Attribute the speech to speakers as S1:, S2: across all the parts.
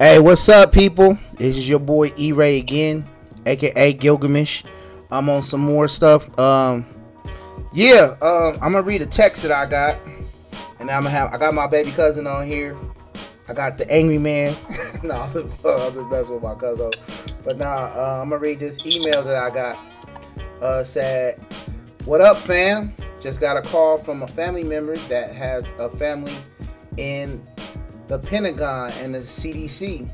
S1: Hey, what's up, people? This is your boy E Ray again, aka Gilgamesh. I'm on some more stuff. Um, yeah, um, I'm gonna read a text that I got, and I'm gonna have. I got my baby cousin on here. I got the angry man. no, I'm uh, with my cousin. But nah, uh, I'm gonna read this email that I got. Uh, said, "What up, fam? Just got a call from a family member that has a family in the Pentagon and the CDC.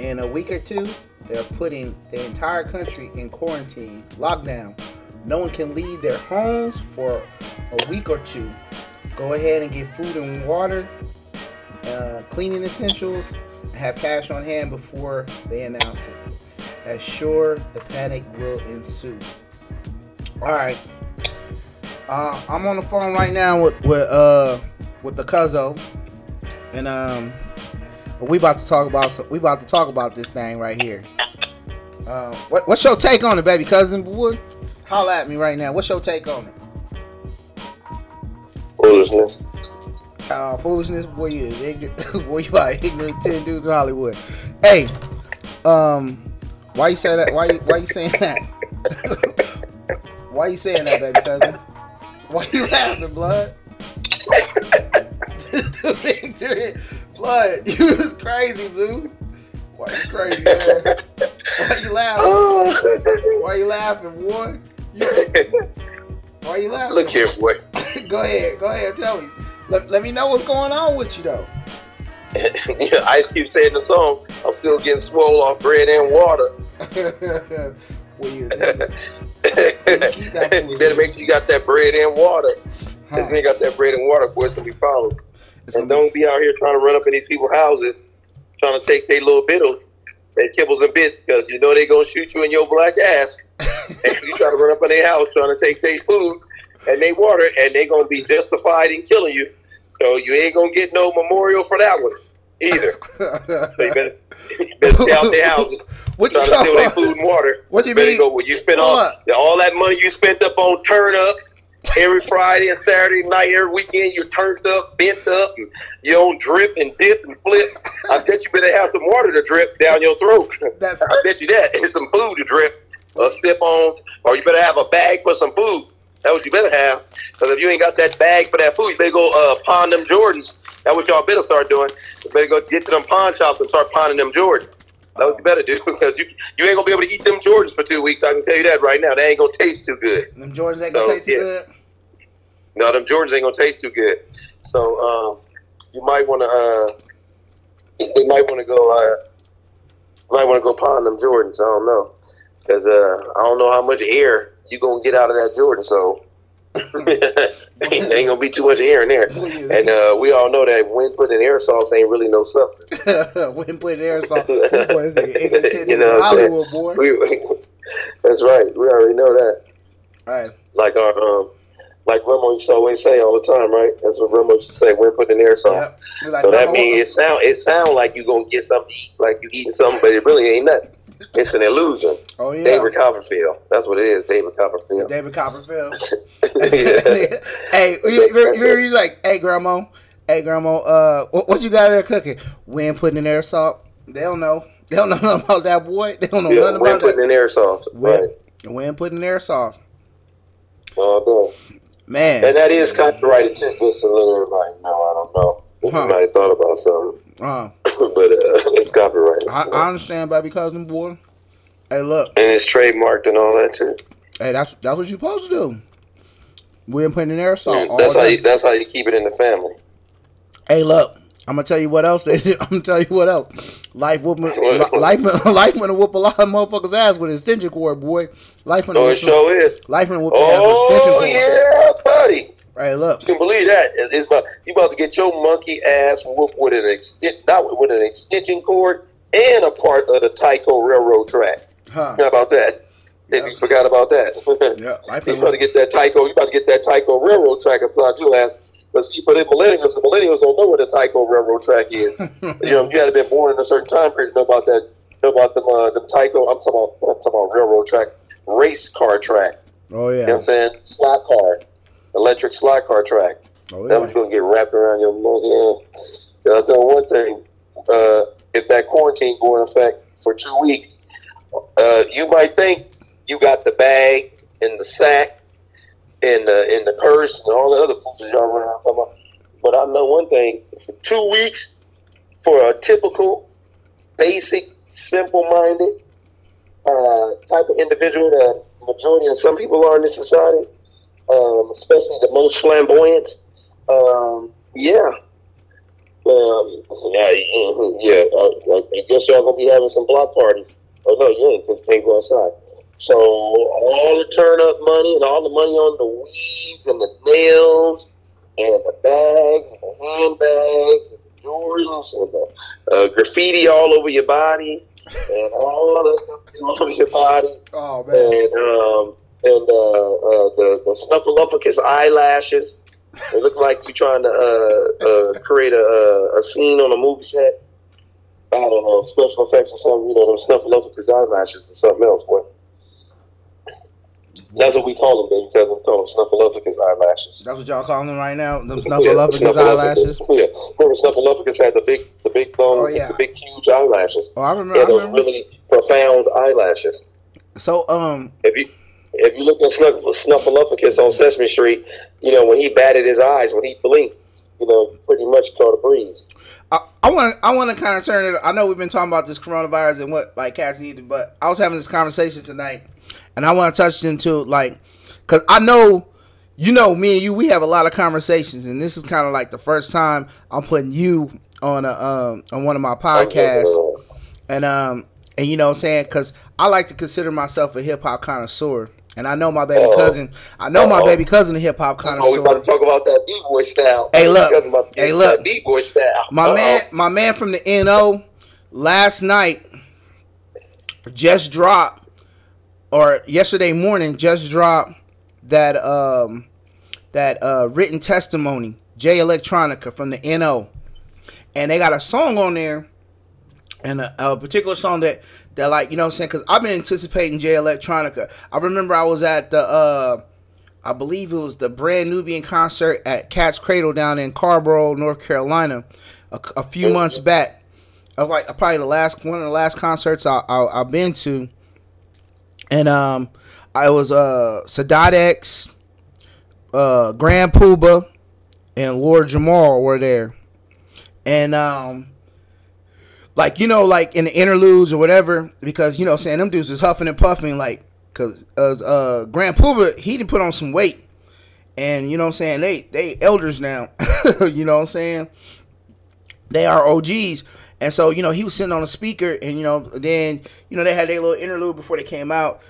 S1: In a week or two, they're putting the entire country in quarantine, lockdown. No one can leave their homes for a week or two. Go ahead and get food and water, uh, cleaning essentials, have cash on hand before they announce it. As sure, the panic will ensue. All right. Uh, I'm on the phone right now with with uh with the Cuzzo, and um, we about to talk about some, we about to talk about this thing right here. Uh, what, what's your take on it, baby cousin boy? Holla at me right now. What's your take on it?
S2: Foolishness.
S1: Uh, foolishness, boy, you is ignorant. boy, you about ignorant ten dudes in Hollywood. Hey, um, why you say that? Why you why you saying that? why you saying that, baby cousin? Why you laughing, blood? ignorant blood. You was crazy, blue. Why you crazy, man? Why you laughing? Oh. Why you laughing, boy? You, why you laughing?
S2: Look here, boy.
S1: go ahead, go ahead, tell me. Let, let me know what's going on with you though.
S2: yeah, I keep saying the song. I'm still getting swole off bread and water.
S1: well, you,
S2: you better make sure you got that bread and water. Huh. If you ain't got that bread and water, boy, it's gonna be problems. And don't be out here trying to run up in these people's houses, trying to take their little bittles, their kibbles and bits, because you know they gonna shoot you in your black ass. and you try to run up in their house trying to take their food and they water, and they gonna be justified in killing you. So you ain't gonna get no memorial for that one either. so you better, you better stay out their houses. What you trying to steal their food and water.
S1: What you
S2: you better
S1: mean?
S2: go where you spend all, all that money you spent up on turn up every Friday and Saturday night, every weekend, you're turned up, bent up, and you don't drip and dip and flip. I bet you better have some water to drip down your throat.
S1: That's
S2: I bet you that. And some food to drip or sip on, or you better have a bag for some food. That's what you better have. Because if you ain't got that bag for that food, you better go uh, pawn them Jordans. That's what y'all better start doing. You better go get to them pawn shops and start pawning them Jordans. That's what you better do because you you ain't gonna be able to eat them Jordans for two weeks. I can tell you that right now. They ain't gonna taste too good.
S1: Them Jordans ain't gonna so, taste too yeah. good.
S2: No, them Jordans ain't gonna taste too good. So um, you might want to. Uh, they might want to go. Uh, might want to go pawn them Jordans. I don't know because uh, I don't know how much air you gonna get out of that Jordan. So ain't, ain't gonna be too much air in there. And uh, we all know that wind put in aerosols ain't really no substance.
S1: wind put in aerosols, you know, Hollywood boy. We,
S2: that's right. We already know that.
S1: Right.
S2: Like our um, like Remo used to always say all the time, right? That's what Remo used to say. Wind put in aerosol. Yep. Like, so that means it sound it sound like you're gonna get something to eat, like you eating something, but it really ain't nothing. It's an illusion.
S1: Oh yeah,
S2: David Copperfield. That's what it is, David Copperfield.
S1: David Copperfield. hey, you, you, you like, hey, grandma, hey, grandma, uh, what, what you got there cooking? When putting in air salt? They don't know. They don't know nothing about that boy. They don't know yeah, nothing about
S2: putting that. in air sauce. Right.
S1: When putting in air sauce.
S2: Oh,
S1: man.
S2: And that is copyrighted too, just to let everybody know. I don't know if huh. have thought about something.
S1: Uh,
S2: but uh, it's copyright.
S1: I, I understand, baby cousin boy. Hey, look.
S2: And it's trademarked and all that too.
S1: Hey, that's that's what you're supposed to do. We're putting in aerosol.
S2: Yeah, that's how you, that's how you keep it in the family.
S1: Hey, look. I'm gonna tell you what else. I'm gonna tell you what else. Life whoop, life, life gonna whoop a lot of motherfuckers' ass with an extension cord, boy. Life gonna.
S2: Oh, it sure is.
S1: Life gonna whoop
S2: oh,
S1: ass with extension cord.
S2: Oh yeah, buddy.
S1: Hey, look.
S2: You can believe that. It's about you about to get your monkey ass whooped with an extent, not with an extension cord and a part of the Tyco railroad track.
S1: Huh.
S2: How about that? If you forgot about that.
S1: yeah,
S2: you about to get that Tyco. You about to get that Tyco railroad track applied to your ass. But see, for the millennials, the millennials don't know what the Tyco railroad track is. you know, you had to been born in a certain time period to know about that. Know about them, uh, them Tyco. I'm talking about. I'm talking about railroad track, race car track.
S1: Oh yeah.
S2: You know what I'm saying? Slot car electric slide car track.
S1: Oh, yeah.
S2: That was going to get wrapped around your monkey. Yeah. I'll tell one thing. Uh, if that quarantine go in effect for two weeks, uh, you might think you got the bag and the sack and the in the purse and all the other foods that y'all running around talking about. But I know one thing: for two weeks, for a typical, basic, simple-minded uh, type of individual that majority of some people are in this society, um, especially the most flamboyant. Um, yeah. Um, yeah, yeah. I, I guess y'all gonna be having some block parties. Oh no, you ain't because you can't go outside. So all the turn up money and all the money on the weaves and the nails and the bags and the handbags and the jewels and the uh, graffiti all over your body and all that stuff all over your body.
S1: Oh man!
S2: And um, and uh, uh, the the snuffleupagus eyelashes. It look like you're trying to uh, uh, create a, a scene on a movie set. I don't know, special effects or something. You know, them snuffleupagus eyelashes or something else, boy. That's what we call them, baby, because we call them snuffleupagus eyelashes.
S1: That's what y'all call them right now. Them snuffleupagus yeah, eyelashes.
S2: Yeah, remember snuffleupagus had the big, the big, um, oh, yeah. the big, huge eyelashes.
S1: Oh, I remember.
S2: Yeah,
S1: those
S2: remember. really profound eyelashes.
S1: So, um,
S2: if you if you look at Snuffleupagus on Sesame Street, you know when he batted his eyes, when he blinked, you know, pretty much caught a breeze.
S1: I want I want to kind of turn it. I know we've been talking about this coronavirus and what like cats needed, but I was having this conversation tonight, and I want to touch into like, cause I know, you know, me and you, we have a lot of conversations, and this is kind of like the first time I'm putting you on a um on one of my podcasts, and um and you know what I'm saying, cause I like to consider myself a hip hop connoisseur. And I know my baby uh cousin. I know uh my baby cousin, a hip hop connoisseur. Oh, we
S2: about to talk about that b boy style.
S1: Hey, look. Hey, look.
S2: b boy style.
S1: My Uh-oh. man, my man from the NO, last night just dropped, or yesterday morning just dropped that um that uh written testimony, Jay Electronica from the NO, and they got a song on there, and a, a particular song that that like you know what I'm saying because I've been anticipating Jay Electronica. I remember I was at the uh I believe it was the brand Nubian concert at Cat's Cradle down in Carrboro, North Carolina, a, a few months back. I was like probably the last one of the last concerts I, I have been to, and um I was uh Sadat X, uh Grand Puba, and Lord Jamal were there, and um like you know, like in the interludes or whatever, because you know, saying them dudes is huffing and puffing, like because uh, uh, Grand Puba he didn't put on some weight, and you know, I'm saying they they elders now, you know, what I'm saying? They are OGs, and so you know he was sitting on a speaker, and you know, then you know they had their little interlude before they came out.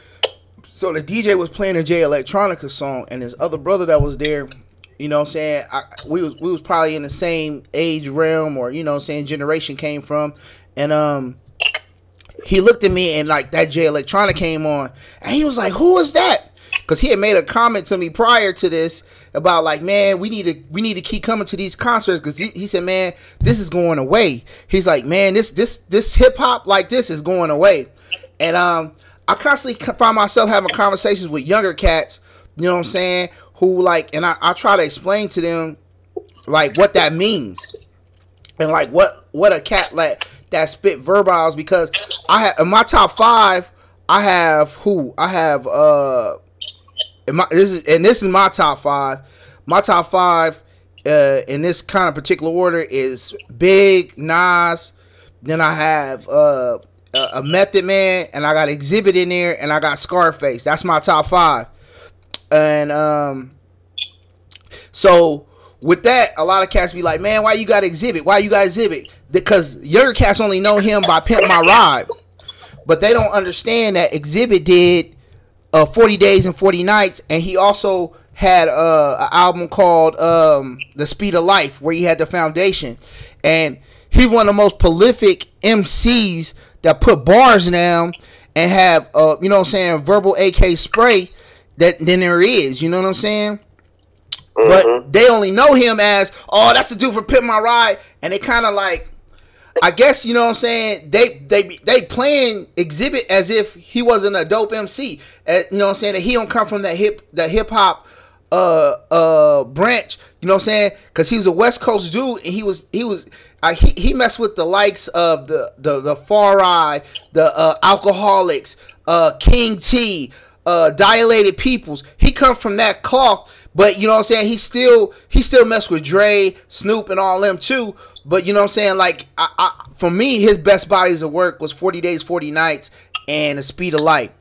S1: So the DJ was playing a Jay Electronica song, and his other brother that was there, you know what I'm saying? I, we was we was probably in the same age realm or you know what I'm saying generation came from and um he looked at me and like that Jay Electronica came on and he was like, "Who is that?" Because he had made a comment to me prior to this about like, man, we need to we need to keep coming to these concerts because he, he said, man, this is going away. He's like, man, this this this hip hop like this is going away, and um, I constantly find myself having conversations with younger cats. You know what I'm saying? Who like, and I, I try to explain to them like what that means, and like what what a cat like that spit verbals because I have in my top five. I have who I have. Uh, in my this is and this is my top five. My top five uh, in this kind of particular order is Big Nas. Then I have uh, a Method Man, and I got Xzibit in there, and I got Scarface. That's my top five. And um, so with that, a lot of cats be like, "Man, why you got Xzibit? Why you got Xzibit? because younger cats only know him by Pimp My Ride, but they don't understand that Xzibit did uh, 40 Days and 40 Nights, and he also had uh, an album called um, The Speed of Life, where he had the foundation, and he's one of the most prolific MCs that put bars down and have uh, you know what I'm saying verbal AK spray that then there is, you know what I'm saying? Mm-hmm. But they only know him as, oh, that's the dude for Pimp My Ride, and they kind of like I guess you know what I'm saying. They they they playing Xzibit as if he wasn't a dope MC. Uh, you know what I'm saying that he don't come from that hip that hip hop uh uh branch. You know what I'm saying? Because he was a West Coast dude, and he was he was uh, he he messed with the likes of the the the Pharcyde, the uh, Alkaholiks, uh, King T, uh, Dilated Peoples. He come from that cloth, but you know what I'm saying. He still he still mess with Dre, Snoop, and all them too. But you know what I'm saying. Like I, I, for me, his best bodies of work was 40 Days, 40 Nights, and The Speed of Light.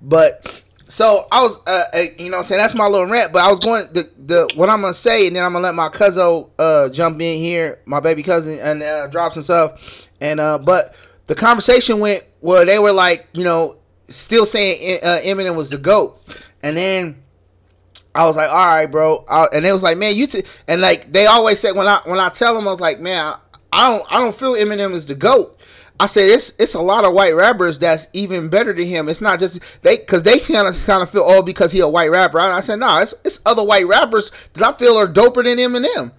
S1: But so I was, uh, uh, you know, I'm saying that's my little rant. But I was going the the what I'm gonna say, and then I'm gonna let my cousin uh, jump in here, my baby cousin, and uh, drop some stuff. And uh, but the conversation went where they were like, you know, still saying uh, Eminem was the goat, and then I was like, all right, bro, I, and it was like, man, you t-, and like they always said when I when I tell them, I was like, man, I don't I don't feel Eminem is the goat. I said it's it's a lot of white rappers that's even better than him. It's not just they because they kind of kind of feel oh because he a white rapper. I, I said no, nah, it's it's other white rappers that I feel are doper than Eminem.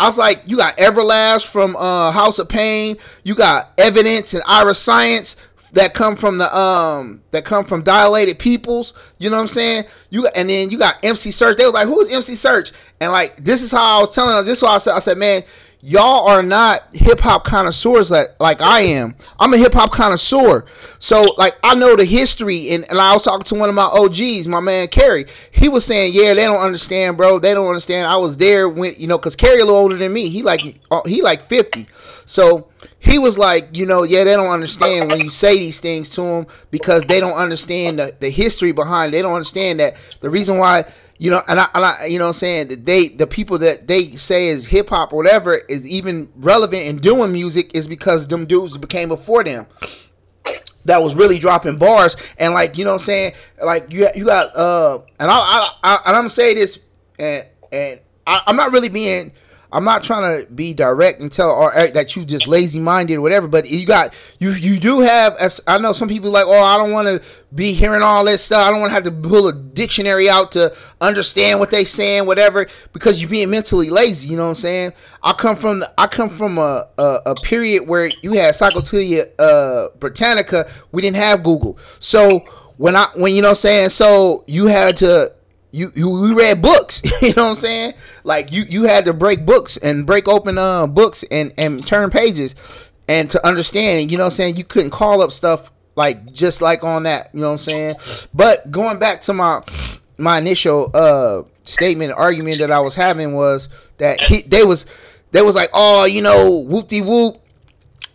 S1: I was like, you got Everlast from uh, House of Pain, you got Evidence and Iriscience that come from the um that come from dilated peoples. You know what I'm saying? You and then you got MC Serch. They was like, who is MC Serch?" And like this is how I was telling them. This is why I said I said, man, y'all are not hip hop connoisseurs like, like I am. I'm a hip hop connoisseur. So like I know the history and, and I was talking to one of my OGs, my man Kerry. He was saying, Yeah, they don't understand, bro. They don't understand. I was there when you know, cause Kerry a little older than me. He like uh, he like 50. So he was like, you know, yeah, they don't understand when you say these things to them because they don't understand the, the history behind it. They don't understand that the reason why you know, and I, and I, you know, what I'm saying? That they, the people that they say is hip hop or whatever is even relevant in doing music is because them dudes became before them. That was really dropping bars. And like you know, what I'm saying? Like you, you got uh, and I, I, I and I'm gonna say this and and I, I'm not really being I'm not trying to be direct and tell or that you just lazy minded or whatever, but you got you you do have. As I know some people like, oh, I don't want to be hearing all this stuff. I don't want to have to pull a dictionary out to understand what they saying, whatever, because you're being mentally lazy. You know what I'm saying? I come from I come from a a, a period where you had Encyclopedia uh, Britannica. We didn't have Google, so when I when you know what I'm saying, so you had to you you we read books you know what i'm saying? Like you you had to break books and break open uh books and and turn pages and to understand you know what i'm saying? You couldn't call up stuff like just like on that you know what i'm saying? But going back to my my initial uh statement argument that i was having was that he they was they was like oh you know whoop de whoop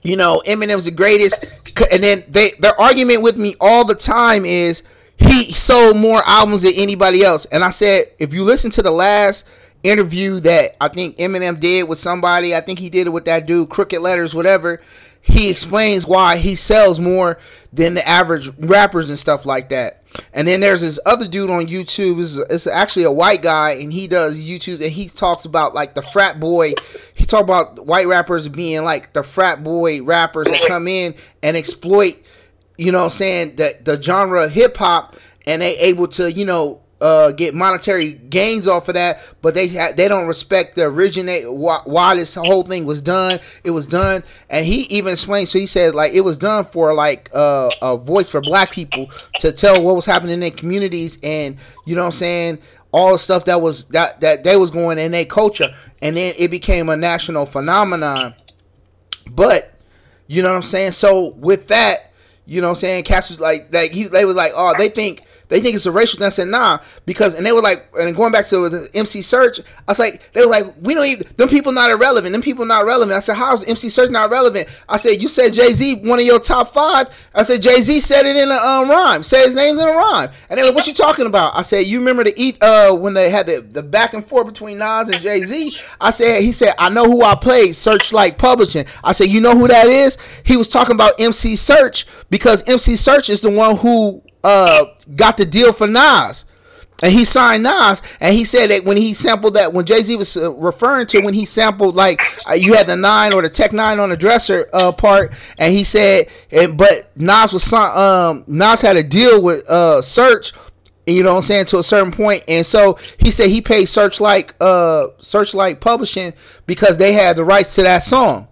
S1: you know eminem's the greatest. And then they their argument with me all the time is he sold more albums than anybody else. And I said, if you listen to the last interview that I think Eminem did with somebody, I think he did it with that dude, Crooked Letters, whatever. He explains why he sells more than the average rappers and stuff like that. And then there's this other dude on YouTube. It's, it's actually a white guy, and he does YouTube, and he talks about like the frat boy. He talks about white rappers being like the frat boy rappers that come in and exploit you know what I'm saying, that the genre hip hop and they able to, you know, uh, get monetary gains off of that, but they ha- they don't respect the originate why, why, this whole thing was done. It was done, and he even explained. So he said like it was done for like uh, a voice for Black people to tell what was happening in their communities, and you know what I'm saying all the stuff that was that that they was going in their culture, and then it became a national phenomenon. But you know what I'm saying. So with that you know what I'm saying? Cass was like, like he, they was like, oh, they think they think it's a racial thing. I said, nah, because and they were like, and going back to the MC Serch, I was like, they were like, we don't even them people not irrelevant. Them people not relevant. I said, how is MC Serch not relevant? I said, you said Jay Z one of your top five. I said Jay Z said it in a um, rhyme. Say his name's in a rhyme. And they were like, what you talking about? I said, you remember the eat uh when they had the, the back and forth between Nas and Jay Z? I said, he said, I know who I played. Serchlite Publishing. I said, you know who that is? He was talking about MC Serch because MC Serch is the one who uh, got the deal for Nas. And he signed Nas, and he said that when he sampled that, when Jay Z was uh, referring to when he sampled like uh, you had the nine or the Tech Nine on the dresser uh, part, and he said, and, but Nas was um Nas had a deal with uh Serch, you know what I'm saying to a certain point, and so he said he paid Serchlite uh Serchlite Publishing because they had the rights to that song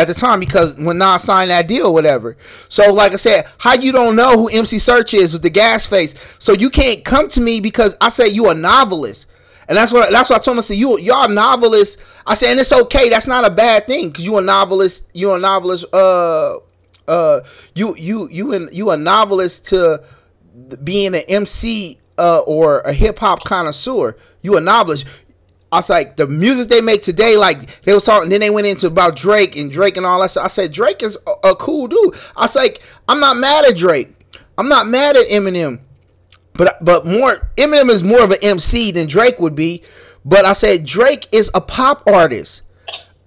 S1: at the time because when Nas signed that deal, whatever. So, like I said, how you don't know who MC Serch is with the gas face? So you can't come to me because I say you a novelist, And that's what that's what I told him. I said, "You y'all novelists." I said, "And it's okay. That's not a bad thing because you a novelist. You a novelist. Uh, uh, you you you and you a novelist to being an MC uh, or a hip hop connoisseur. You a novelist. I was like, the music they make today, like they was talking, then they went into about Drake and Drake and all that. I said, Drake is a, a cool dude. I was like, I'm not mad at Drake. I'm not mad at Eminem. But but more Eminem is more of an MC than Drake would be. But I said Drake is a pop artist.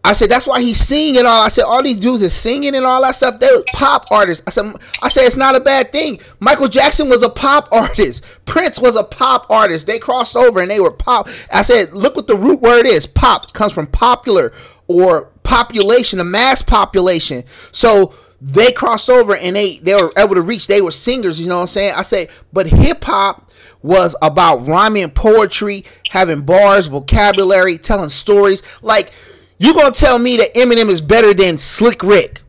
S1: I said that's why he's singing all. I said all these dudes is singing and all that stuff. They're pop artists. I said I said it's not a bad thing. Michael Jackson was a pop artist. Prince was a pop artist. They crossed over and they were pop. I said look what the root word is. Pop comes from popular or population, a mass population. So they crossed over and they they were able to reach. They were singers. You know what I'm saying? I say, but hip hop was about rhyming poetry, having bars, vocabulary, telling stories like you gonna tell me that Eminem is better than Slick Rick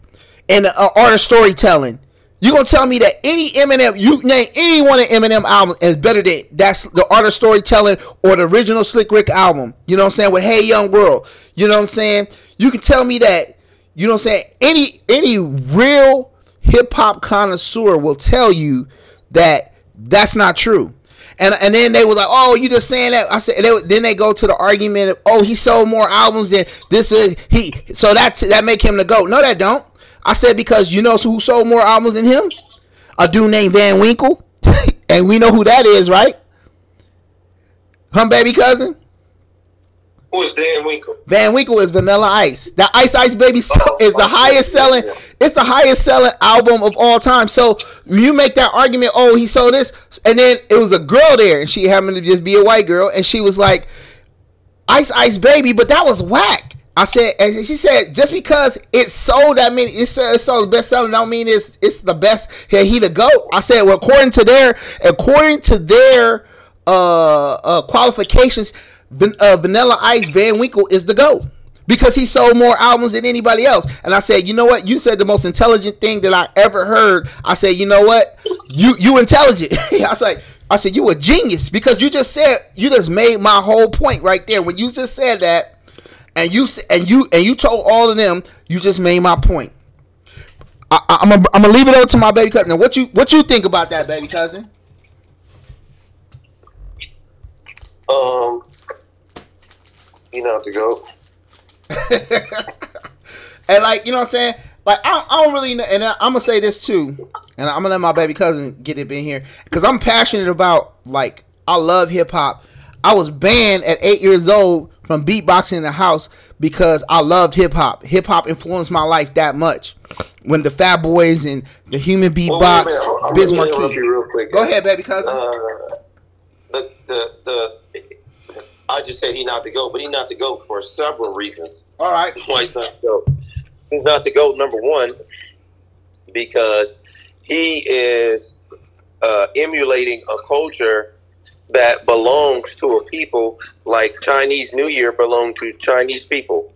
S1: and uh, art of storytelling? You gonna tell me that any Eminem, you name any one of Eminem albums is better than that's the art of storytelling or the original Slick Rick album? You know what I'm saying? With Hey Young World, you know what I'm saying? You can tell me that. You know what I'm saying? Any any real hip hop connoisseur will tell you that that's not true. And and then they was like, "Oh, you just saying that?" I said. They, then they go to the argument of, "Oh, he sold more albums than this is he." So that that make him the goat. No, that don't. I said because you know who sold more albums than him? A dude named Van Winkle, and we know who that is, right? Hum baby cousin.
S2: Who is Van Winkle?
S1: Van Winkle is Vanilla Ice. The Ice Ice Baby oh, is the highest selling. It's the highest selling album of all time. So you make that argument, oh, he sold this, and then it was a girl there, and she happened to just be a white girl, and she was like, Ice Ice Baby, but that was whack. I said, and she said, just because it sold that many, it sold, it sold best selling, don't mean it's it's the best. Yeah, he the goat. I said, well, according to their according to their uh, uh qualifications uh, Vanilla Ice Van Winkle is the GOAT because he sold more albums than anybody else. And I said, you know what? You said the most intelligent thing that I ever heard. I said, you know what? You you intelligent. I like, I said, you a genius because you just said you just made my whole point right there. When you just said that, and you and you and you told all of them, you just made my point. I, am gonna I'm gonna leave it over to my baby cousin. Now, what you what you think about that, baby cousin?
S2: Um, you know to go.
S1: and like you know what I'm saying, like I, I don't really know, and I, I'm gonna say this too, and I'm gonna let my baby cousin get it in here because I'm passionate about like I love hip hop. I was banned at eight years old from beatboxing in the house because I loved hip hop. Hip hop influenced my life that much. When the Fat Boys and the Human Beatbox, well, Biz Markie. Go ahead, baby cousin. Uh,
S2: the the the I just said he not the goat, but he not the goat for several reasons.
S1: All right.
S2: Why he's not the goat? He's not the goat. Number one, because he is uh, emulating a culture that belongs to a people like Chinese New Year belong to Chinese people.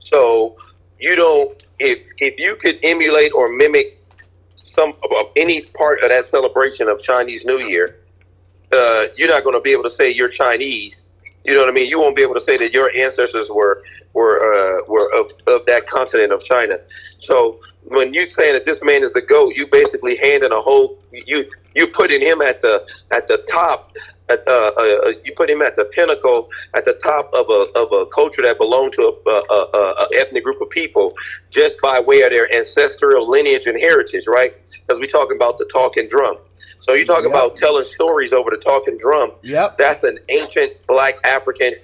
S2: So you don't if if you could emulate or mimic some of any part of that celebration of Chinese New Year, uh, you're not going to be able to say you're Chinese you know what I mean? You won't be able to say that your ancestors were were uh, were of, of that continent of China. So when you saying that this man is the goat, you basically handing a whole you you putting him at the at the top. At, uh, uh, uh you put him at the pinnacle, at the top of a, of a culture that belonged to a, a, a, ethnic group of people, just by way of their ancestral lineage and heritage, right? Because we talking about the talking drum. So you talk yep. about telling stories over the talking drum.
S1: Yep.
S2: That's an ancient black African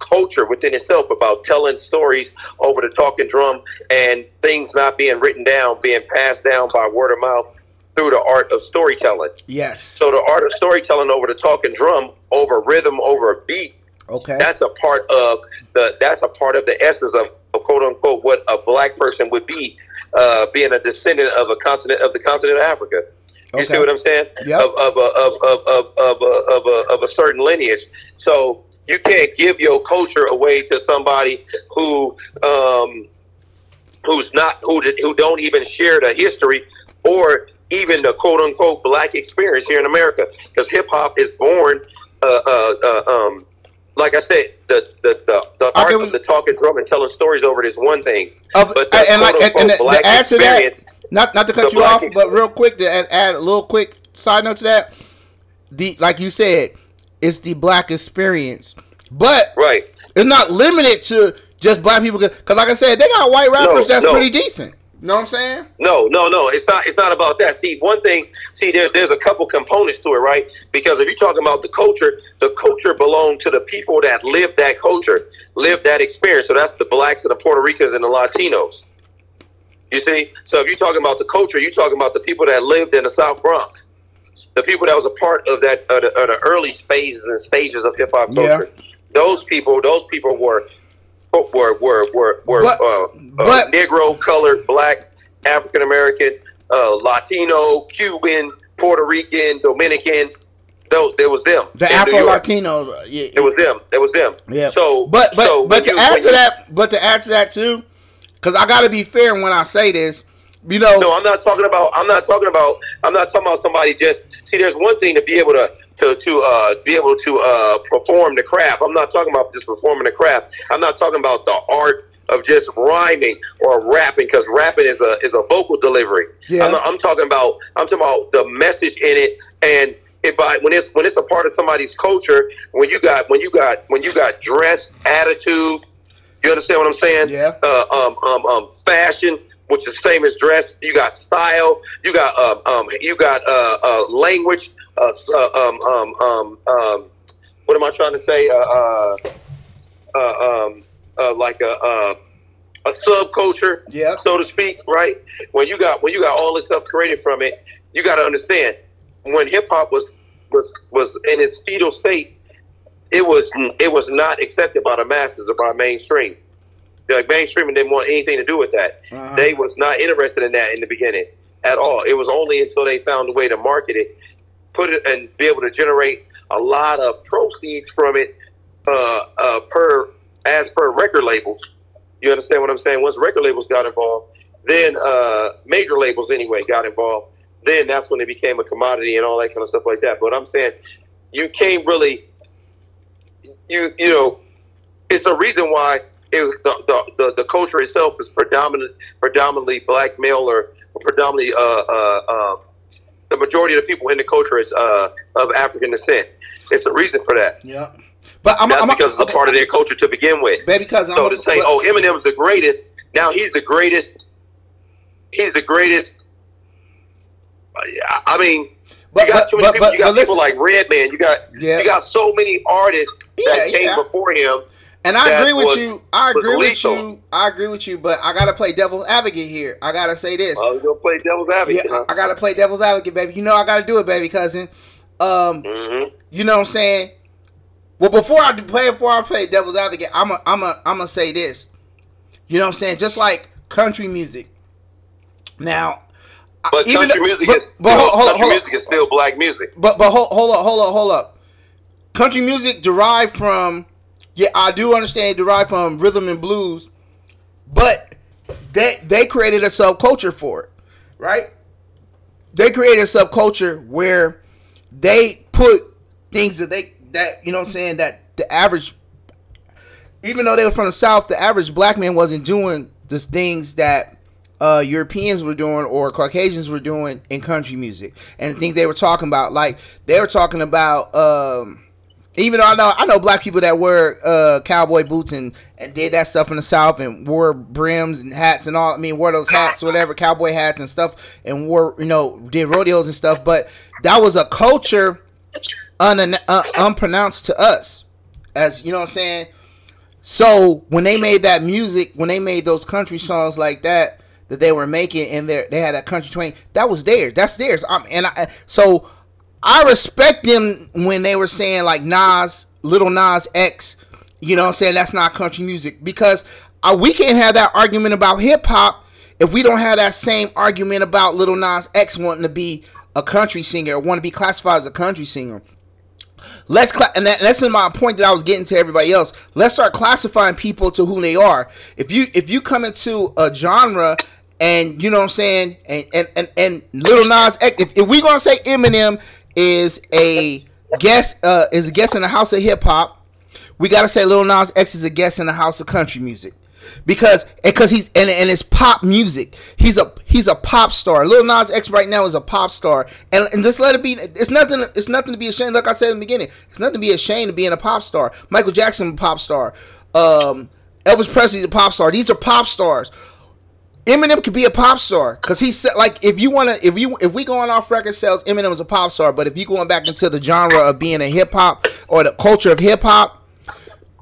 S2: culture within itself about telling stories over the talking drum and things not being written down, being passed down by word of mouth through the art of storytelling.
S1: Yes.
S2: So the art of storytelling over the talking drum, over rhythm, over a beat.
S1: Okay.
S2: That's a part of the that's a part of the essence of, of quote unquote what a black person would be, uh, being a descendant of a continent of the continent of Africa. You okay. see what I'm saying?
S1: Yep.
S2: Of of a, of of of of a, of a, of a certain lineage. So you can't give your culture away to somebody who um, who's not who who don't even share the history or even the quote unquote black experience here in America. Because hip hop is born uh, uh, uh, um, like I said, the the the, the art of the talking drum and telling stories over it is one thing.
S1: But the, and like and, and the, add to that, not not to cut you off, but real quick to add, add a little quick side note to that. The like you said, it's the black experience, but
S2: right,
S1: it's not limited to just black people. Because like I said, they got white rappers no, that's no. pretty decent. You know what I'm saying?
S2: No, no, no. It's not. It's not about that. See, one thing. See, there's there's a couple components to it, right? Because if you're talking about the culture, the culture belongs to the people that live that culture, live that experience. So that's the blacks and the Puerto Ricans and the Latinos. You see? So if you're talking about the culture, you're talking about the people that lived in the South Bronx, the people that was a part of that of the, of the early phases and stages of hip hop culture. Yeah. Those people, those people were were were were, were but, uh, uh but, uh, Negro, colored, black, African American, uh, Latino, Cuban, Puerto Rican, Dominican. Those, there was them.
S1: The Afro Latino.
S2: Yeah, it was them. It was them.
S1: Yeah. So, but but so but to you, add to that, but to add to that too, because I got to be fair when I say this. You know.
S2: No, I'm not talking about. I'm not talking about. I'm not talking about somebody just. See, there's one thing to be able to to to uh, be able to uh, perform the craft. I'm not talking about just performing the craft. I'm not talking about the art of just rhyming or rapping because rapping is a is a vocal delivery. Yeah. I'm, I'm talking about I'm talking about the message in it and if I when it's when it's a part of somebody's culture when you got when you got when you got dress attitude you understand what I'm saying?
S1: Yeah.
S2: Uh, um, um, um, fashion which is the same as dress. You got style. You got uh, um, you got uh, uh, language. Uh, uh, um, um, um, um, what am I trying to say? Uh, uh, uh, um, uh, like a, uh, a subculture,
S1: yeah,
S2: so to speak, right? When you got when you got all this stuff created from it, you got to understand when hip hop was was was in its fetal state, it was it was not accepted by the masses or by mainstream. Like mainstream didn't want anything to do with that. Uh-huh. They was not interested in that in the beginning at all. It was only until they found a way to market it put it and be able to generate a lot of proceeds from it uh, uh, per as per record labels. You understand what I'm saying? Once record labels got involved, then uh, major labels anyway got involved. Then that's when it became a commodity and all that kind of stuff like that. But I'm saying you can't really, you you know, it's a reason why it the, the, the, the culture itself is predominant predominantly black male or predominantly uh, uh, uh, the majority of the people in the culture is uh, of African descent. It's a reason for that.
S1: Yeah. But I'm,
S2: that's
S1: I'm,
S2: because it's a part of their culture to begin with.
S1: Baby, because
S2: so I'm, to say, oh, Eminem's the greatest. Now he's the greatest. He's the greatest. I mean, but, you got too many but, people. But, you got people like Redman. You got yeah. you got so many artists yeah, that came yeah. before him
S1: and I agree with was, you. I agree with you. I agree with you. But I gotta play devil's advocate here. I gotta say this.
S2: Oh, you gonna play devil's advocate? Yeah, huh?
S1: I gotta play devil's advocate, baby. You know I gotta do it, baby, cousin. Um, mm-hmm. you know what I'm saying? Well, before I play, before I play devil's advocate, I'm a, I'm a, I'm gonna say this. You know what I'm saying? Just like country music. Now,
S2: but country music, but, is, but, hold, hold, country hold, music is still black music.
S1: But but hold hold up, hold up, hold up. Country music derived from yeah, I do understand derived from rhythm and blues, but they they created a subculture for it, right? They created a subculture where they put things that they that you know I'm saying that the average even though they were from the south, the average black man wasn't doing the things that uh, Europeans were doing or Caucasians were doing in country music, and the things they were talking about, like they were talking about um, even though I know I know black people that wear uh, cowboy boots and, and did that stuff in the south and wore brims and hats and all. I mean, wore those hats, whatever, cowboy hats and stuff, and wore you know did rodeos and stuff. But that was a culture un, uh, unpronounced to us, as you know what I'm saying. So when they made that music, when they made those country songs like that that they were making, and they they had that country twang, that was theirs. That's theirs. Um, and I, so I respect them when they were saying like Nas, Little Nas X, you know I'm saying? That's not country music because uh, we can't have that argument about hip hop if we don't have that same argument about Little Nas X wanting to be a country singer or want to be classified as a country singer. Let's cla- and that, that's in my point that I was getting to everybody else. Let's start classifying people to who they are. If you if you come into a genre and you know what I'm saying, and and and, and Little Nas X, if, if we gonna say Eminem is a guest uh, is a guest in the House of Hip Hop, we gotta say Lil Nas X is a guest in the house of country music because because he's and, and it's pop music. He's a he's a pop star. Lil Nas X right now is a pop star, and, and just let it be. It's nothing. It's nothing to be ashamed. Like I said in the beginning, it's nothing to be ashamed of being a pop star. Michael Jackson, a pop star. Um, Elvis Presley's a pop star. These are pop stars. Eminem could be a pop star because he said like if you want to if you if we going off record sales, Eminem is a pop star. But if you going back into the genre of being a hip hop or the culture of hip hop,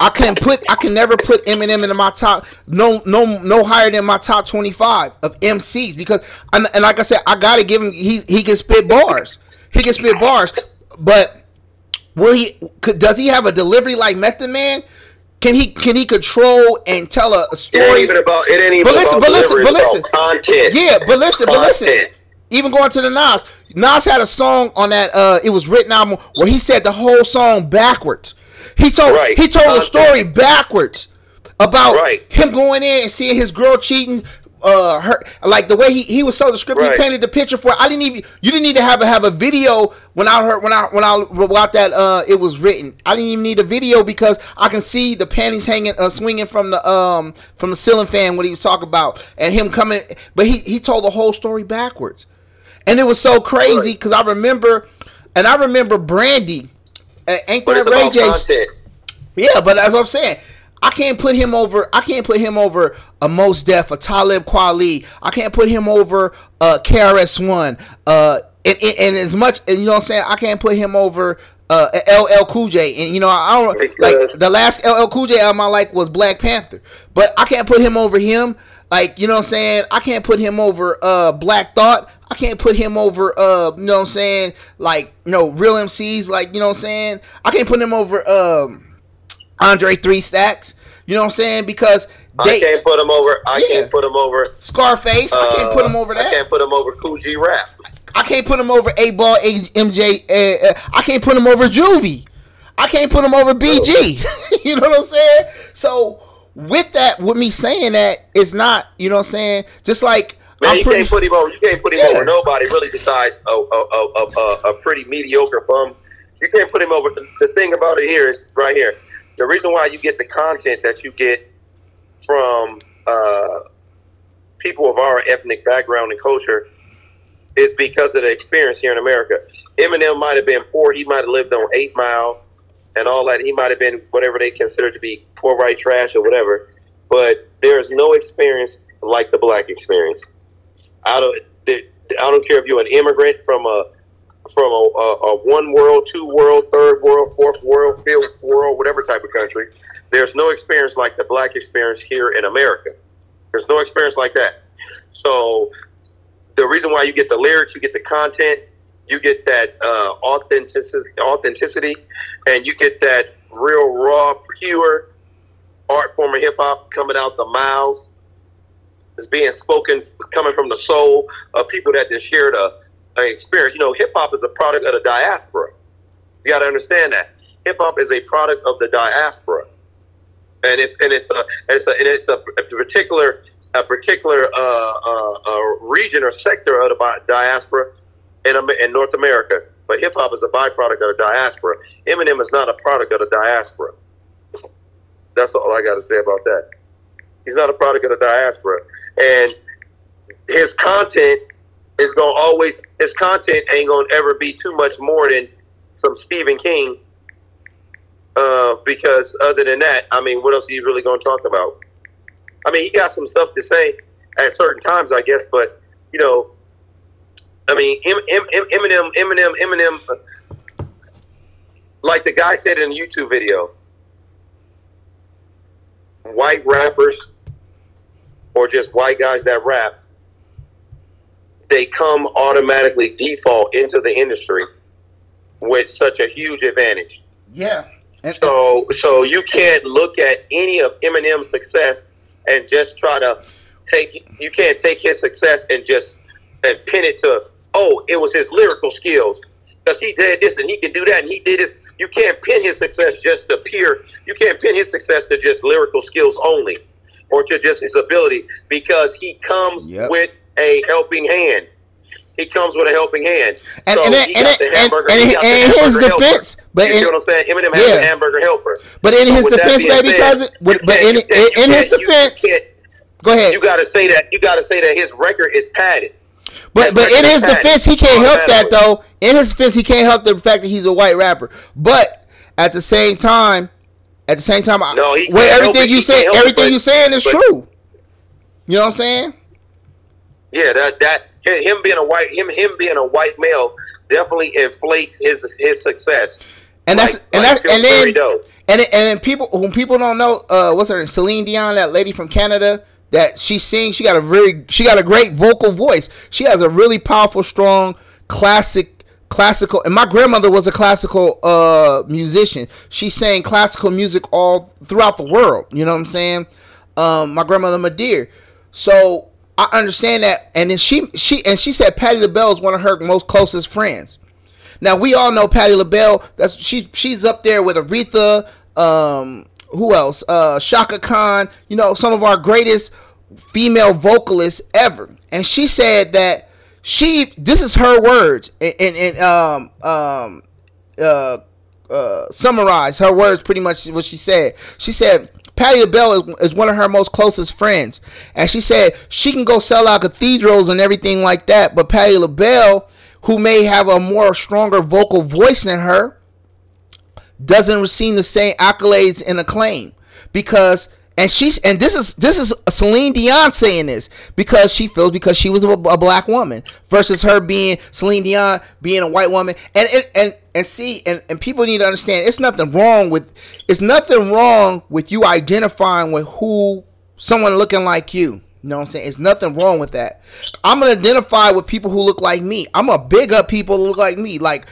S1: I can put I can never put Eminem into my top no no no higher than my top 25 of MCs because and, and like I said I got to give him he he can spit bars. He can spit bars, but will he could, does he have a delivery like Method Man? Can he can he control and tell a, story? It
S2: ain't even about it ain't even
S1: but listen,
S2: about
S1: but listen, but listen.
S2: content.
S1: Yeah, but listen, content. but listen. Even going to the Nas, Nas had a song on that. Uh, it was written album where he said the whole song backwards. He told right. he told a story backwards about right. him going in and seeing his girl cheating. Uh, her like the way he, he was so descriptive. Right. He painted the picture for. I didn't even. You didn't need to have a have a video when I heard when I when I about that. Uh, it was written. I didn't even need a video because I can see the panties hanging, uh, swinging from the um from the ceiling fan. What he was talking about and him coming. But he he told the whole story backwards, and it was so crazy because I remember, and I remember Brandy uh, ain't that Ray J? Yeah, but as I'm saying, I can't put him over. I can't put him over a Mos Def, a Talib Kweli. I can't put him over uh KRS One. Uh, and, and, and, as much, and you know what I'm saying, I can't put him over uh LL Cool J. And you know, I don't like the last LL Cool J album I like was Black Panther, but I can't put him over him. Like, you know what I'm saying? I can't put him over uh Black Thought. I can't put him over uh you know what I'm saying? Like, you know, real MCs like, you know what I'm saying? I can't put him over um Andre 3 Stacks. You know what I'm saying? Because
S2: they, I can't put him over. I yeah. can't put him over
S1: Scarface. Uh, I can't put him over that.
S2: I can't put him over Kool G Rap.
S1: I can't put him over 8Ball, MJ. Uh, uh, I can't put him over Juvie. I can't put him over BG. you know what I'm saying? So with that, with me saying that, it's not, you know what I'm saying? Just like
S2: Man, I'm you pretty, can't put him over. You can't put him yeah. over nobody really besides a, a, a, a, a pretty mediocre bum. You can't put him over. The thing about it here is right here. The reason why you get the content that you get from uh, people of our ethnic background and culture is because of the experience here in America. Eminem might have been poor. He might have lived on Eight Mile and all that. He might have been whatever they consider to be poor white trash or whatever. But there is no experience like the black experience. I don't. I don't care if you're an immigrant from a from a, a, a one world, two world, third world, fourth world, fifth world, whatever type of country. There's no experience like the black experience here in America. There's no experience like that. So the reason why you get the lyrics, you get the content, you get that uh, authenticity, authenticity, and you get that real raw, pure art form of hip hop coming out the mouths. It's being spoken, coming from the soul of people that just shared a, experience. You know, hip hop is a product of the diaspora. You got to understand that hip hop is a product of the diaspora, and it's and it's a it's a and it's a, particular a particular uh, uh, uh, region or sector of the diaspora in, in North America. But hip hop is a byproduct of the diaspora. Eminem is not a product of the diaspora. That's all I got to say about that. He's not a product of the diaspora, and his content going to always. His content ain't to ever be too much more than some Stephen King. Uh, because other than that, I mean, what else are you really to talk about? I mean, he got some stuff to say at certain times, I guess, but you know, I mean, Eminem, Eminem, Eminem, like the guy said in a YouTube video, white rappers or just white guys that rap, they come automatically default into the industry with such a huge advantage.
S1: Yeah.
S2: So so you can't look at any of Eminem's success and just try to take you can't take his success and just and pin it to oh, it was his lyrical skills because he did this and he can do that and he did this. You can't pin his success just to pure. You can't pin his success to just lyrical skills only, or to just his ability because he comes yep. with a helping hand. He comes with a helping hand.
S1: And, so and, he got the hamburger. And, and, and in his defense,
S2: helper.
S1: but
S2: you in, know what I'm saying? Eminem has yeah. a hamburger helper.
S1: But in so his defense, baby said, cousin, but in, in, in his defense, go ahead.
S2: You got to say that. You got to say that his record is padded.
S1: But but in his defense, he can't help that though. In his defense, he can't help the fact that he's a white rapper. But at the same time, at the same time, no, he well, everything you say, everything you're saying is true. You know what I'm saying?
S2: Yeah, that that him being a white him him being a white male definitely inflates his his success.
S1: And that's like, and like that's and then and and then people when people don't know uh what's her name Celine Dion that lady from Canada that she sings she got a very she got a great vocal voice. She has a really powerful strong classic classical and my grandmother was a classical uh musician. She sang classical music all throughout the world you know what i'm saying? Um my grandmother Madeir so I understand that, and then she she and she said Patti LaBelle is one of her most closest friends. Now we all know Patti LaBelle. That's she she's up there with Aretha. Um, who else? Uh, Chaka Khan. You know some of our greatest female vocalists ever. And she said that she this is her words and and, and um um uh uh summarize her words pretty much what she said. She said Patti LaBelle is, is one of her most closest friends. And she said she can go sell out cathedrals and everything like that. But Patti LaBelle, who may have a more stronger vocal voice than her, doesn't receive the same accolades and acclaim because and she's and this is this is Celine Dion saying this because she feels because she was a, a, black woman versus her being Celine Dion being a white woman and and and, and see and, and people need to understand it's nothing wrong with it's nothing wrong with you identifying with who someone looking like you. You know what I'm saying? It's nothing wrong with that. I'm gonna identify with people who look like me. I'm gonna big up people who look like me, like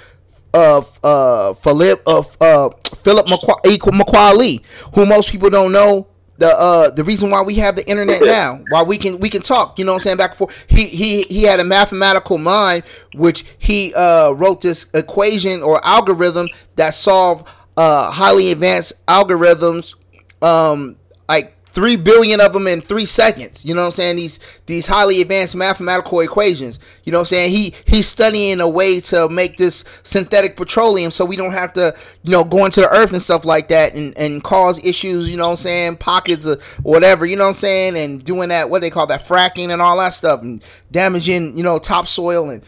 S1: uh uh Philip uh, uh Philip Emeagwali, who most people don't know the uh the reason why we have the internet now why we can we can talk you know what i'm saying back and forth. He he he had a mathematical mind which he uh wrote this equation or algorithm that solved uh highly advanced algorithms um like three billion of them in three seconds. You know what I'm saying? These these highly advanced mathematical equations. You know what I'm saying? He he's studying a way to make this synthetic petroleum so we don't have to, you know, go into the earth and stuff like that and, and cause issues, you know what I'm saying, pockets or whatever, you know what I'm saying, and doing that what they call that fracking and all that stuff and damaging, you know, topsoil and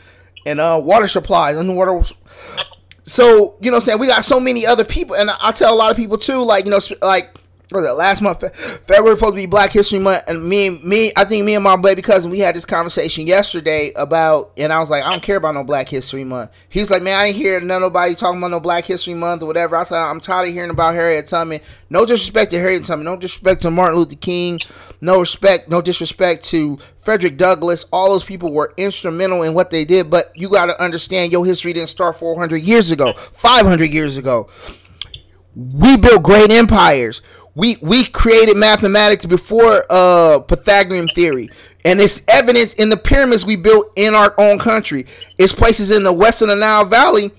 S1: and uh water supplies, underwater so, you know what I'm saying? We got so many other people and I tell a lot of people too, like, you know, like was that last month February supposed to be Black History Month, and me, me, I think me and my baby cousin we had this conversation yesterday about, and I was like, I don't care about no Black History Month. He's like, man, I ain't hear nobody talking about no Black History Month or whatever. I said, I'm tired of hearing about Harriet Tubman. No disrespect to Harriet Tubman, no disrespect to Martin Luther King, no respect, no disrespect to Frederick Douglass. All those people were instrumental in what they did, but you got to understand, your history didn't start 400 years ago, 500 years ago. We built great empires we we created mathematics before uh, Pythagorean theory, and it's evidence in the pyramids we built in our own country. It's places in the western Nile Valley,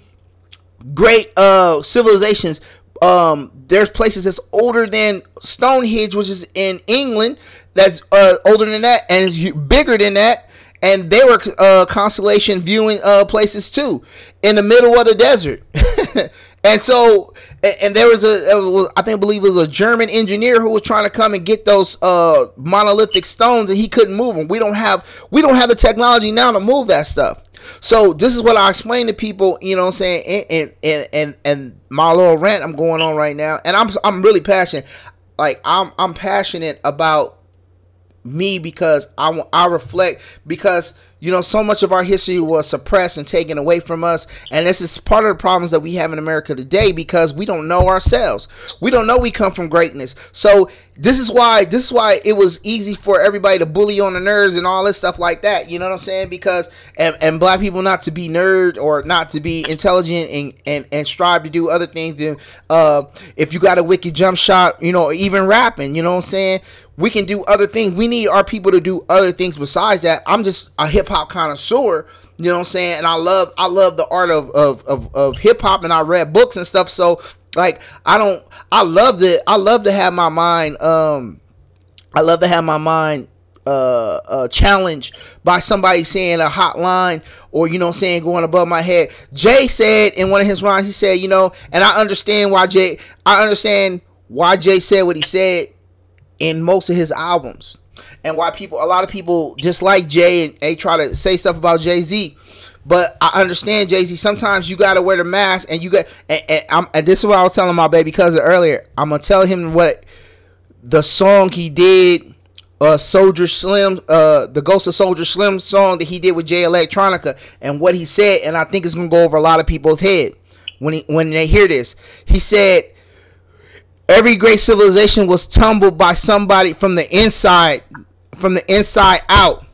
S1: great uh, civilizations. Um, there's places that's older than Stonehenge, which is in England. That's uh, older than that and bigger than that. And they were uh, constellation viewing uh, places too, in the middle of the desert. And so, and, there was a, I think, I believe it was a German engineer who was trying to come and get those uh, monolithic stones, and he couldn't move them. We don't have, we don't have the technology now to move that stuff. So this is what I explain to people, you know what I'm saying, and and and and my little rant I'm going on right now, and I'm I'm really passionate. Like I'm I'm passionate about me because I I reflect because you know, so much of our history was suppressed and taken away from us. And this is part of the problems that we have in America today because we don't know ourselves. We don't know we come from greatness. So this is why this is why it was easy for everybody to bully on the nerds and all this stuff like that. You know what I'm saying? Because and, and black people not to be nerd or not to be intelligent and, and, and strive to do other things than uh if you got a wicked jump shot, you know, even rapping, you know what I'm saying? We can do other things. We need our people to do other things besides that. I'm just a hip hop connoisseur. You know what I'm saying? And I love I love the art of of, of, of hip hop and I read books and stuff. So like I don't I love to I love to have my mind um I love to have my mind uh, uh, challenge by somebody saying a hotline or you know saying going above my head. Jay said in one of his rhymes, he said, you know, and I understand why Jay, I understand why Jay said what he said in most of his albums, and why people, a lot of people dislike Jay and they try to say stuff about Jay Z. But I understand Jay Z. Sometimes you gotta wear the mask, and you got. And, and, and this is what I was telling my baby cousin earlier. I'm gonna tell him what the song he did uh Soulja Slim uh the Ghost of Soulja Slim song that he did with Jay Electronica and what he said and I think it's to go over a lot of people's head when he when they hear this. He said every great civilization was tumbled by somebody from the inside from the inside out.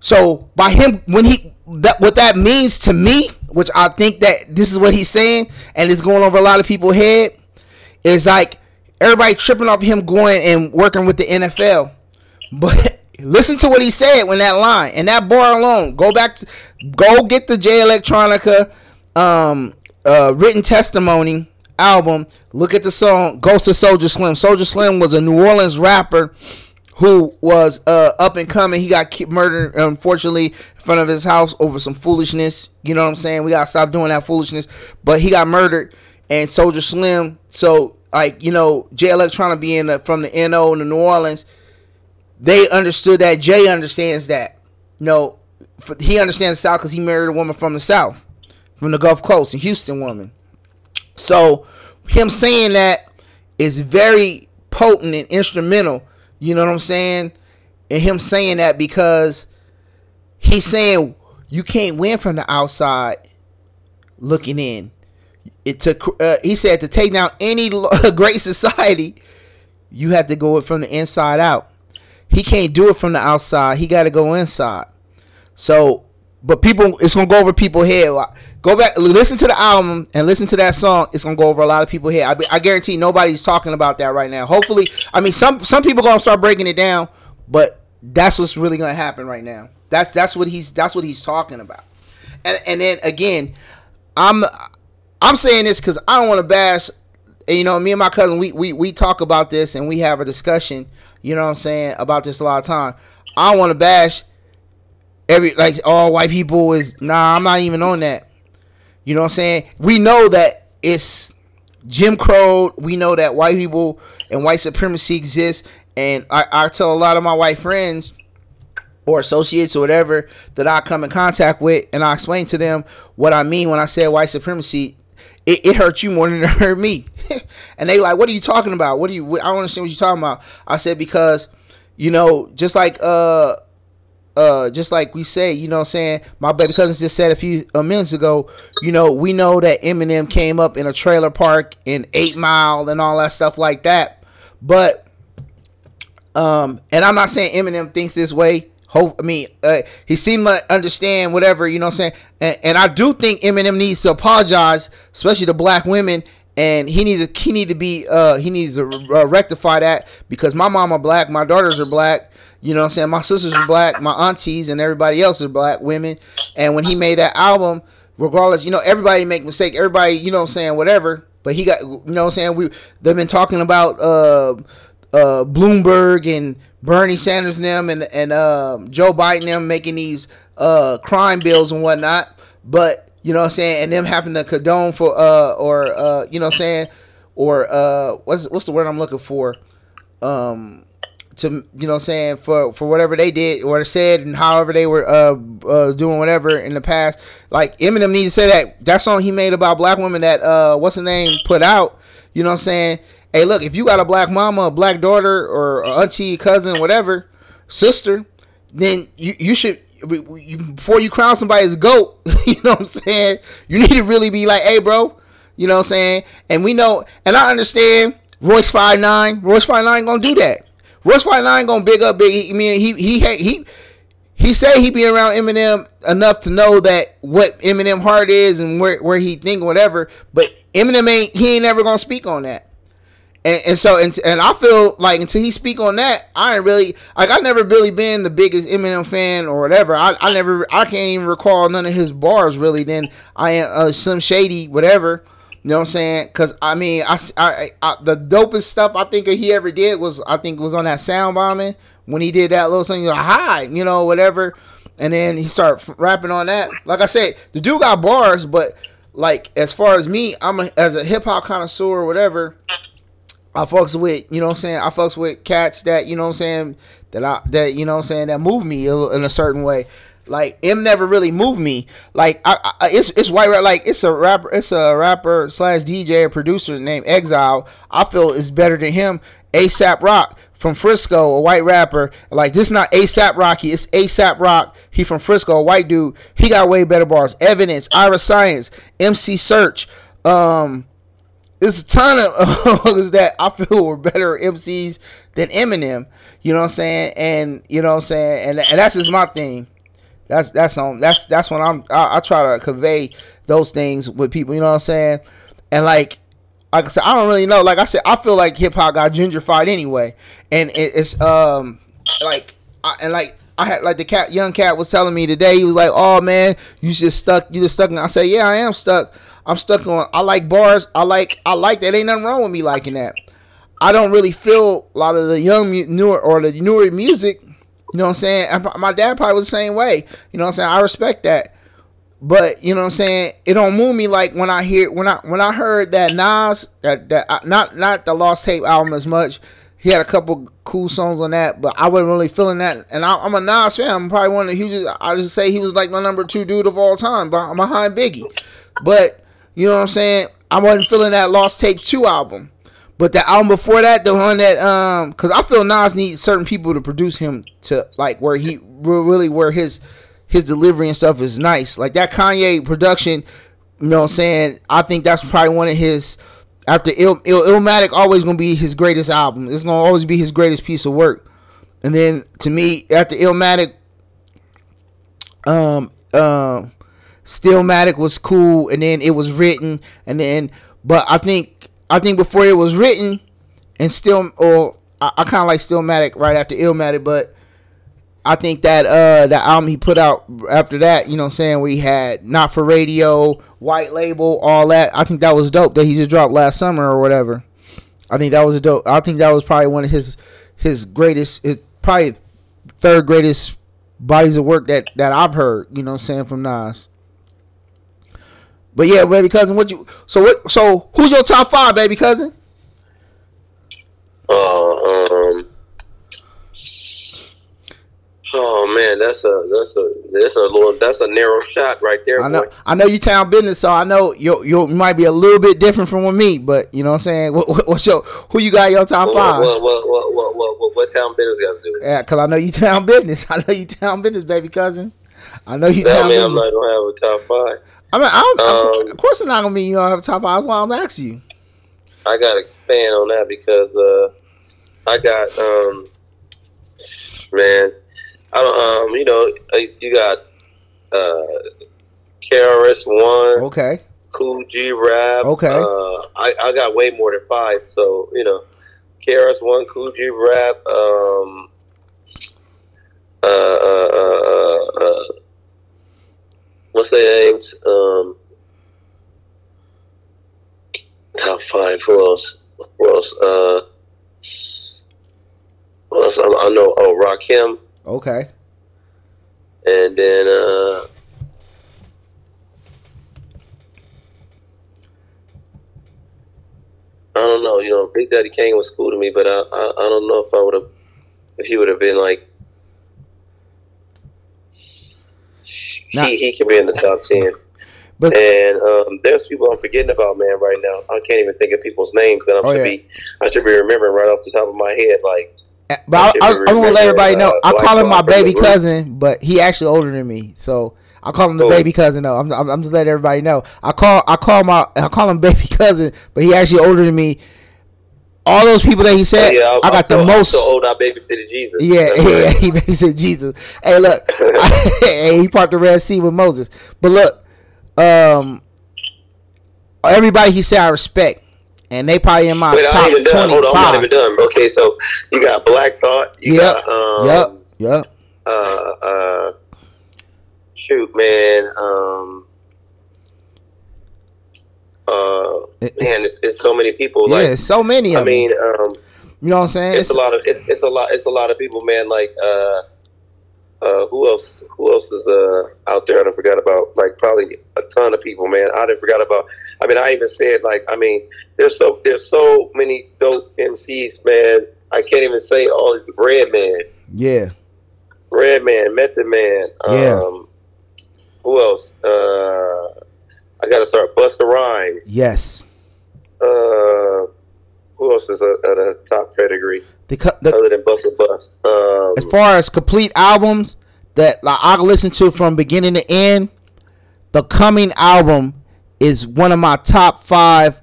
S1: So by him when he that what that means to me, which I think that this is what he's saying and it's going over a lot of people's head is like everybody tripping off him going and working with the NFL. But listen to what he said when that line and that bar alone. Go back to go get the Jay Electronica um, uh, written testimony album. Look at the song Ghost of Soulja Slim. Soulja Slim was a New Orleans rapper who was uh, up and coming. He got murdered, unfortunately, in front of his house over some foolishness. You know what I'm saying? We gotta stop doing that foolishness. But he got murdered, and Soulja Slim. So like you know Jay Electronica being from the NO in New Orleans, they understood that Jay understands that. You know, he understands the South because he married a woman from the South, from the Gulf Coast, a Houston woman. So him saying that is very potent and instrumental. You know what I'm saying? And him saying that because he's saying you can't win from the outside looking in it took uh, he said to take down any great society you have to go from the inside out he can't do it from the outside he got to go inside so but people it's gonna go over people's head go back listen to the album and listen to that song it's gonna go over a lot of people's head I, I guarantee nobody's talking about that right now hopefully i mean some some people gonna start breaking it down but that's what's really gonna happen right now that's that's what he's that's what he's talking about and and then again i'm I'm saying this because I don't want to bash. You know, me and my cousin, we, we we talk about this and we have a discussion. You know what I'm saying about this a lot of time. I don't want to bash every like all white people is nah. I'm not even on that. You know what I'm saying? We know that it's Jim Crow. We know that white people and white supremacy exists. And I, I tell a lot of my white friends or associates or whatever that I come in contact with, and I explain to them what I mean when I say white supremacy it, it hurt you more than it hurt me. and they like, what are you talking about? What do you? I don't understand what you're talking about. I said because, you know, just like uh uh, just like we say, you know, i'm saying my baby cousins just said a few minutes ago, you know, we know that Eminem came up in a trailer park in Eight Mile and all that stuff like that. But, um, and I'm not saying Eminem thinks this way. Hope I mean uh, he seemed to understand whatever you know. what I'm saying, and, and I do think Eminem needs to apologize, especially to black women, and he needs to he need to be uh, he needs to uh, rectify that because my mom are black, my daughters are black. You know what I'm saying? My sisters are black, my aunties and everybody else are black women. And when he made that album, regardless, you know, everybody make mistake. Everybody, you know what I'm saying, whatever. But he got, you know what I'm saying? We they've been talking about uh uh Bloomberg and Bernie Sanders and them and and uh, Joe Biden and them making these uh, crime bills and whatnot, but you know what I'm saying, and them having the condone for uh or uh you know what I'm saying or uh what's what's the word I'm looking for um to you know I'm saying for for whatever they did or said and however they were uh, uh doing whatever in the past like Eminem needs to say that that song he made about black women that uh what's the name put out you know I'm saying hey, look, if you got a black mama, a black daughter, or auntie, cousin, whatever, sister, then you you should before you crown somebody's goat. You know what I'm saying? You need to really be like, hey, bro. You know what I'm saying? And we know, and I understand. Royce five nine, Royce five nine gonna do that. Royce five nine gonna big up big. I mean, he he he. he he say he be around Eminem enough to know that what Eminem heart is and where, where he think whatever, but Eminem ain't he ain't never gonna speak on that. And, and so and, and I feel like until he speak on that, I ain't really like I never really been the biggest Eminem fan or whatever. I, I never I can't even recall none of his bars really. Then I am uh, some shady whatever. You know what I'm saying? Because I mean, I, I, I, the dopest stuff I think he ever did was I think was on that Soundbombing when he did that little you know, hi, you know, whatever. And then he started rapping on that. Like I said, the dude got bars, but like as far as me, I'm a, as a hip hop connoisseur or whatever. I fucks with, you know what I'm saying? I fucks with cats that, you know what I'm saying, that I that you know what I'm saying, that move me in a certain way. Like M never really moved me. Like I, I it's it's white like it's a rapper it's a rapper slash DJ producer named Exile. I feel is better than him. Aesop Rock from Frisco, a white rapper. Like this is not ASAP Rocky, it's Aesop Rock. He from Frisco, a white dude. He got way better bars. Evidence, Iriscience, MC Serch. Um, there's a ton of that I feel were better MCs than Eminem. You know what I'm saying? And you know what I'm saying? And and that's just my thing. That's that's on that's that's when I'm I, I, try to convey those things with people. You know what I'm saying? And like like I said, I don't really know. Like I said, I feel like hip hop got gentrified anyway, and it, it's um like I, and like I had like the cat young cat was telling me today. He was like, "Oh man, you just stuck. You just stuck." And I say, "Yeah, I am stuck. I'm stuck on. I like bars. I like I like that. Ain't nothing wrong with me liking that. I don't really feel a lot of the young newer or the newer music you know what I'm saying? my dad probably was the same way. You know what I'm saying? I respect that. But you know what I'm saying? It don't move me like when I hear when I when I heard that Nas that that not not the Lost Tape album as much. He had a couple cool songs on that, but I wasn't really feeling that. And I, am a Nas fan. I'm probably one of the hugest. I just say he was like my number two dude of all time, but I'm behind Biggie. But you know what I'm saying? I wasn't feeling that Lost Tapes two album. But the album before that, the one that um, cause I feel Nas needs certain people to produce him to like where he really where his his delivery and stuff is nice. Like that Kanye production, you know what I'm saying? I think that's probably one of his after Il, Il Illmatic always gonna be his greatest album. It's gonna always be his greatest piece of work. And then to me, after Illmatic, um, um, Stillmatic was cool, and then it was written, and then, but I think I think before it was written, and still, or I, I kind of like Stillmatic right after Illmatic, but I think that uh the album he put out after that, you know what I'm saying, he had Not for Radio, White Label, all that. I think that was dope that he just dropped last summer or whatever. I think that was a dope. I think that was probably one of his his greatest, his probably third greatest bodies of work that that I've heard. You know what I'm saying from Nas. But yeah, baby cousin, what you so what so who's your top five, baby cousin?
S2: Uh, um, oh man, that's a that's a that's a little that's a narrow shot right there.
S1: I know boy. I know you town business, so I know you you might be a little bit different from me, but you know what I'm saying. What, what, what's your who you got your top
S2: what,
S1: five?
S2: What what, what what what what what town business got to do?
S1: Yeah, cause I know you town business. I know you town business, baby cousin. I know you.
S2: Tell me I'm not gonna have a top five.
S1: I mean, I um, of course it's not gonna be you know have a top five. Why I'm asking you.
S2: I gotta expand on that because uh, I got um, man, I don't um, you know, uh, you got uh, KRS One,
S1: okay,
S2: Kool G Rap,
S1: okay.
S2: Uh, I I got way more than five, so you know, KRS One, Kool G Rap, um, uh, uh, uh, uh what's their names? Um, top five. Who else? Who else? Uh, who else? I, I know. Oh, Rakim.
S1: Okay.
S2: And then. Uh, I don't know. You know, Big Daddy Kane was cool to me, but I I, I don't know if I would have if he would have been like he, he can be in the top ten. But, and um, there's people I'm forgetting about, man. Right now, I can't even think of people's names that I oh, should yeah. be. I should be remembering right off the top of my head. Like,
S1: eh, but I, I, I, want to let everybody know. Uh, I call him my baby cousin, but he actually older than me. So I call him the oh. baby cousin. though. I'm, I'm, I'm, just letting everybody know. I call I call my I call him baby cousin, but he actually older than me all those people that he said, oh, yeah, I, I got the most.
S2: So old, I babysitted Jesus.
S1: Yeah, yeah, he babysitted Jesus. Hey, look, hey, he part the Red Sea with Moses. But look, um, everybody he said I respect, and they probably in my Wait, top twenty five. Hold on, I'm not
S2: even done. Okay, so you got Black Thought. You
S1: yep.
S2: Got, um,
S1: yep. Yep.
S2: Uh, uh, shoot, man. Um, uh, it's, man, it's, it's, so many people.
S1: Yeah, like,
S2: so
S1: many.
S2: I mean, um,
S1: You know what I'm saying?
S2: It's, it's a lot of it's, it's, a lot it's a lot of people, man. Like uh, uh, who else? Who else is uh out there? I forgot about like probably a ton of people, man. I didn't forgot about. I mean, I even said like, I mean, there's so there's so many dope MCs, man. I can't even say all these Redman.
S1: Yeah.
S2: Redman, Method Man. Yeah. Um, who else? Uh, I got to start Busta Rhymes.
S1: Yes.
S2: Uh, who else is at a top pedigree? The, the, other than Busta Bust. Um,
S1: as far as complete albums that like, I listen to from beginning to end, the coming album is one of my top five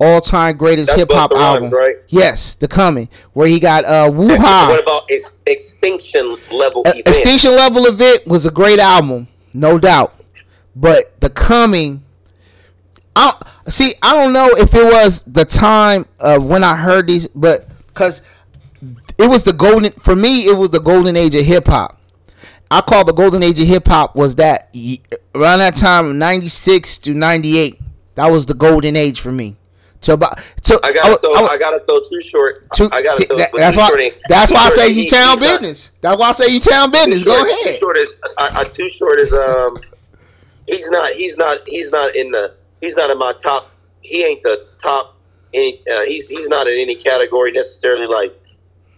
S1: all time greatest hip hop album. Right? Yes, the coming where he got uh Woo Hah.
S2: What about ex- Extinction Level? Event?
S1: Extinction Level Event was a great album, no doubt. But the coming, I see. I don't know if it was the time of when I heard these, but because it was the golden for me, it was the golden age of hip hop. I call the golden age of hip hop was that around that time, ninety six to ninety eight. That was the golden age for me. To about, to,
S2: I gotta throw, I, I, gotta throw too short. Too, I gotta see, throw,
S1: that, that's why. Short that's why I say you town business. That's why I say you town business. Go ahead.
S2: Too short is uh, too short is um. He's not. He's not. He's not in the. He's not in my top. He ain't the top. Any. Uh, he's he's not in any category necessarily like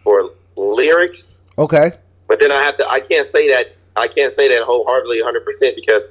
S2: for lyrics.
S1: Okay.
S2: But then I have to. I can't say that. I can't say that wholeheartedly, 100 percent because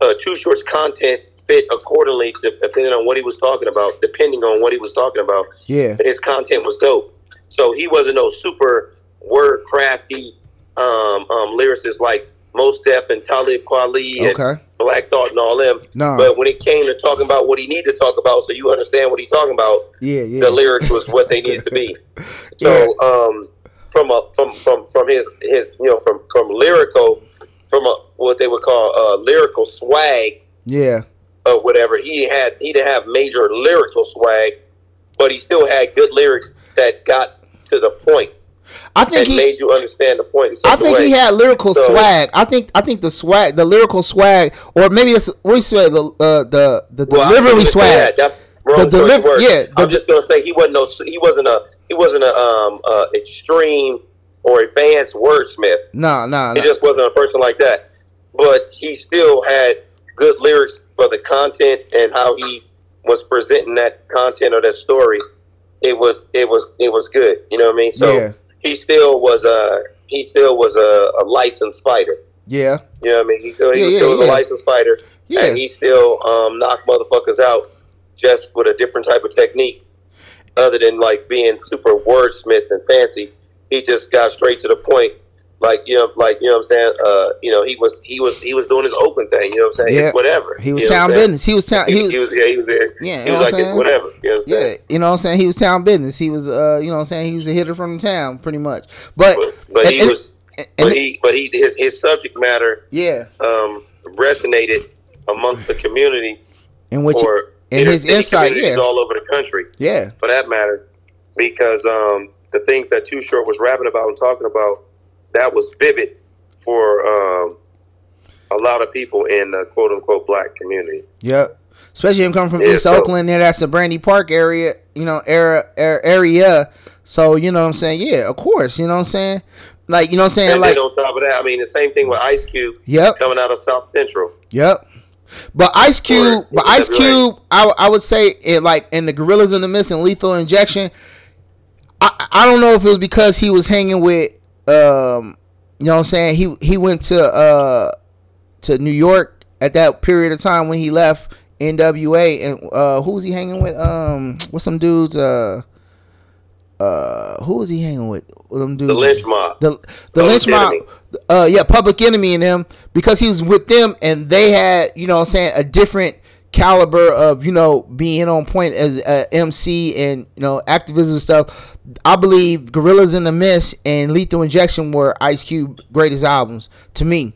S2: uh, Too Short's content fit accordingly to depending on what he was talking about. Depending on what he was talking about.
S1: Yeah.
S2: His content was dope. So he wasn't no super word crafty um, um, lyricist like Mos Def and Talib Kweli okay. and Black Thought and all them. No. But when it came to talking about what he needed to talk about, so you understand what he's talking about,
S1: yeah, yeah.
S2: the lyrics was what they needed to be. So yeah. um, from a from from from his his you know from from lyrical from a what they would call uh, lyrical swag.
S1: Yeah.
S2: Or whatever he had, he didn't have major lyrical swag, but he still had good lyrics that got to the point.
S1: I think he
S2: made you understand the point.
S1: I think he had lyrical so, swag. I think I think the swag, the lyrical swag, or maybe it's we say the uh, the the well, delivery swag.
S2: That's the delivery. Yeah, the, I'm just gonna say he wasn't no. He wasn't a. He wasn't a um uh, extreme or advanced wordsmith.
S1: No, no,
S2: he just wasn't a person like that. But he still had good lyrics for the content and how he was presenting that content or that story. It was it was it was good. You know what I mean? So. Yeah he still was a he still was a, a licensed fighter.
S1: Yeah.
S2: You know what I mean? He still, he yeah, was, yeah, still yeah. a licensed fighter. Yeah. And he still um, knocked motherfuckers out just with a different type of technique. Other than like being super wordsmith and fancy, he just got straight to the point like you know, like you know what I'm saying. Uh, you know, he was he was he was doing his open thing. You know what I'm saying? Yeah. It's whatever.
S1: He was town business. He was town.
S2: He, was, he was yeah. He was there. Yeah. He was like it's whatever. You know
S1: yeah. You know what I'm saying? He was town business. He was uh, you know what I'm saying? He was a hitter from the town, pretty much. But
S2: but, but and, he and, was. And, but he but he his his subject matter.
S1: Yeah.
S2: Um, resonated amongst the community.
S1: In which. Or in his insight, yeah,
S2: all over the country.
S1: Yeah.
S2: For that matter, because um, the things that Too Short was rapping about and talking about, that was vivid for um, a lot of people in the quote unquote black community.
S1: Yep. Especially him coming from yeah, East so, Oakland, there that's the Brandy Park area, you know, era, area. So you know what I'm saying? Yeah, of course. You know what I'm saying? Like you know what I'm saying?
S2: And
S1: like
S2: on top of that, I mean the same thing with Ice Cube.
S1: Yep.
S2: Coming out of South Central.
S1: Yep. But Ice Cube, or, but Ice Cube. I, I would say it like in the Gorillas in the Mist and Lethal Injection. I I don't know if it was because he was hanging with um you know what I'm saying? He he went to uh to New York at that period of time when he left NWA and uh who was he hanging with? Um what's some dudes uh uh who was he hanging with? Them dudes.
S2: The Lench Mob.
S1: The the Lench Mob. Uh yeah, public enemy in them because he was with them and they had, you know what I'm saying, a different caliber of you know being on point as a MC and you know activism stuff. I believe Gorillas in the Mist and Lethal Injection were Ice Cube greatest albums to me.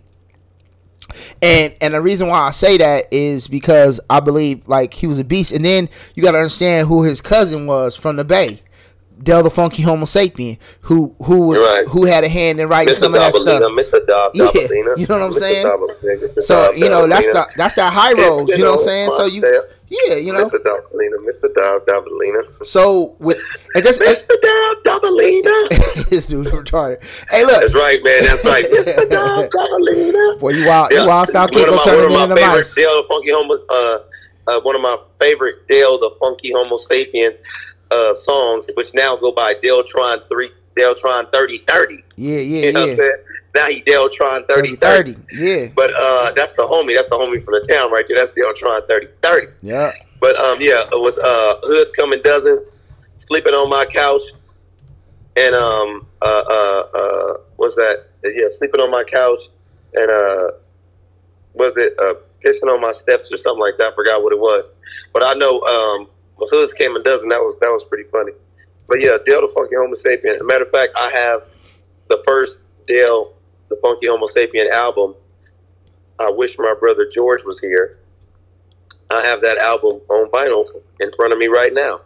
S1: And and the reason why I say that is because I believe like he was a beast. And then you got to understand who his cousin was from the Bay. Del the Funky Homosapien, who who was right. who had a hand in writing Mr. some of that stuff.
S2: Mr. Dob, yeah,
S1: you know what I'm saying. so you know that's the that's that high road. You know what I'm saying. So you Yeah, you know.
S2: Mr. Davalina, Mr. Dav Davalina.
S1: So with and just
S2: Mr. Dav Davalina.
S1: this dude retarded. Hey, look.
S2: That's right, man. That's right. Mr. Dav Davalina.
S1: Boy, you wild,
S2: Yeah.
S1: you wild South
S2: One of my, one of my
S1: into
S2: favorite. Del the Funky Homo, uh, uh, one of my favorite Del the Funky Homo Sapiens uh, songs, which now go by Deltron three, Deltron thirty thirty.
S1: Yeah, yeah,
S2: You know what I'm
S1: yeah.
S2: Now he Deltron 30
S1: 30, 30. Yeah.
S2: But uh, that's the homie. That's the homie from the town right there. That's Deltron 30 30.
S1: Yeah.
S2: But um, yeah, it was uh, hoods coming dozens, sleeping on my couch, and um, uh, uh, uh, what's that? Yeah, sleeping on my couch, and uh, was it uh, pissing on my steps or something like that? I forgot what it was. But I know um, when hoods came a dozen. That was that was pretty funny. But yeah, Del the Funky Homo Sapien. As a matter of fact, I have the first Del the Funky Homo Sapien album. I wish my brother George was here. I have that album on vinyl in front of me right now.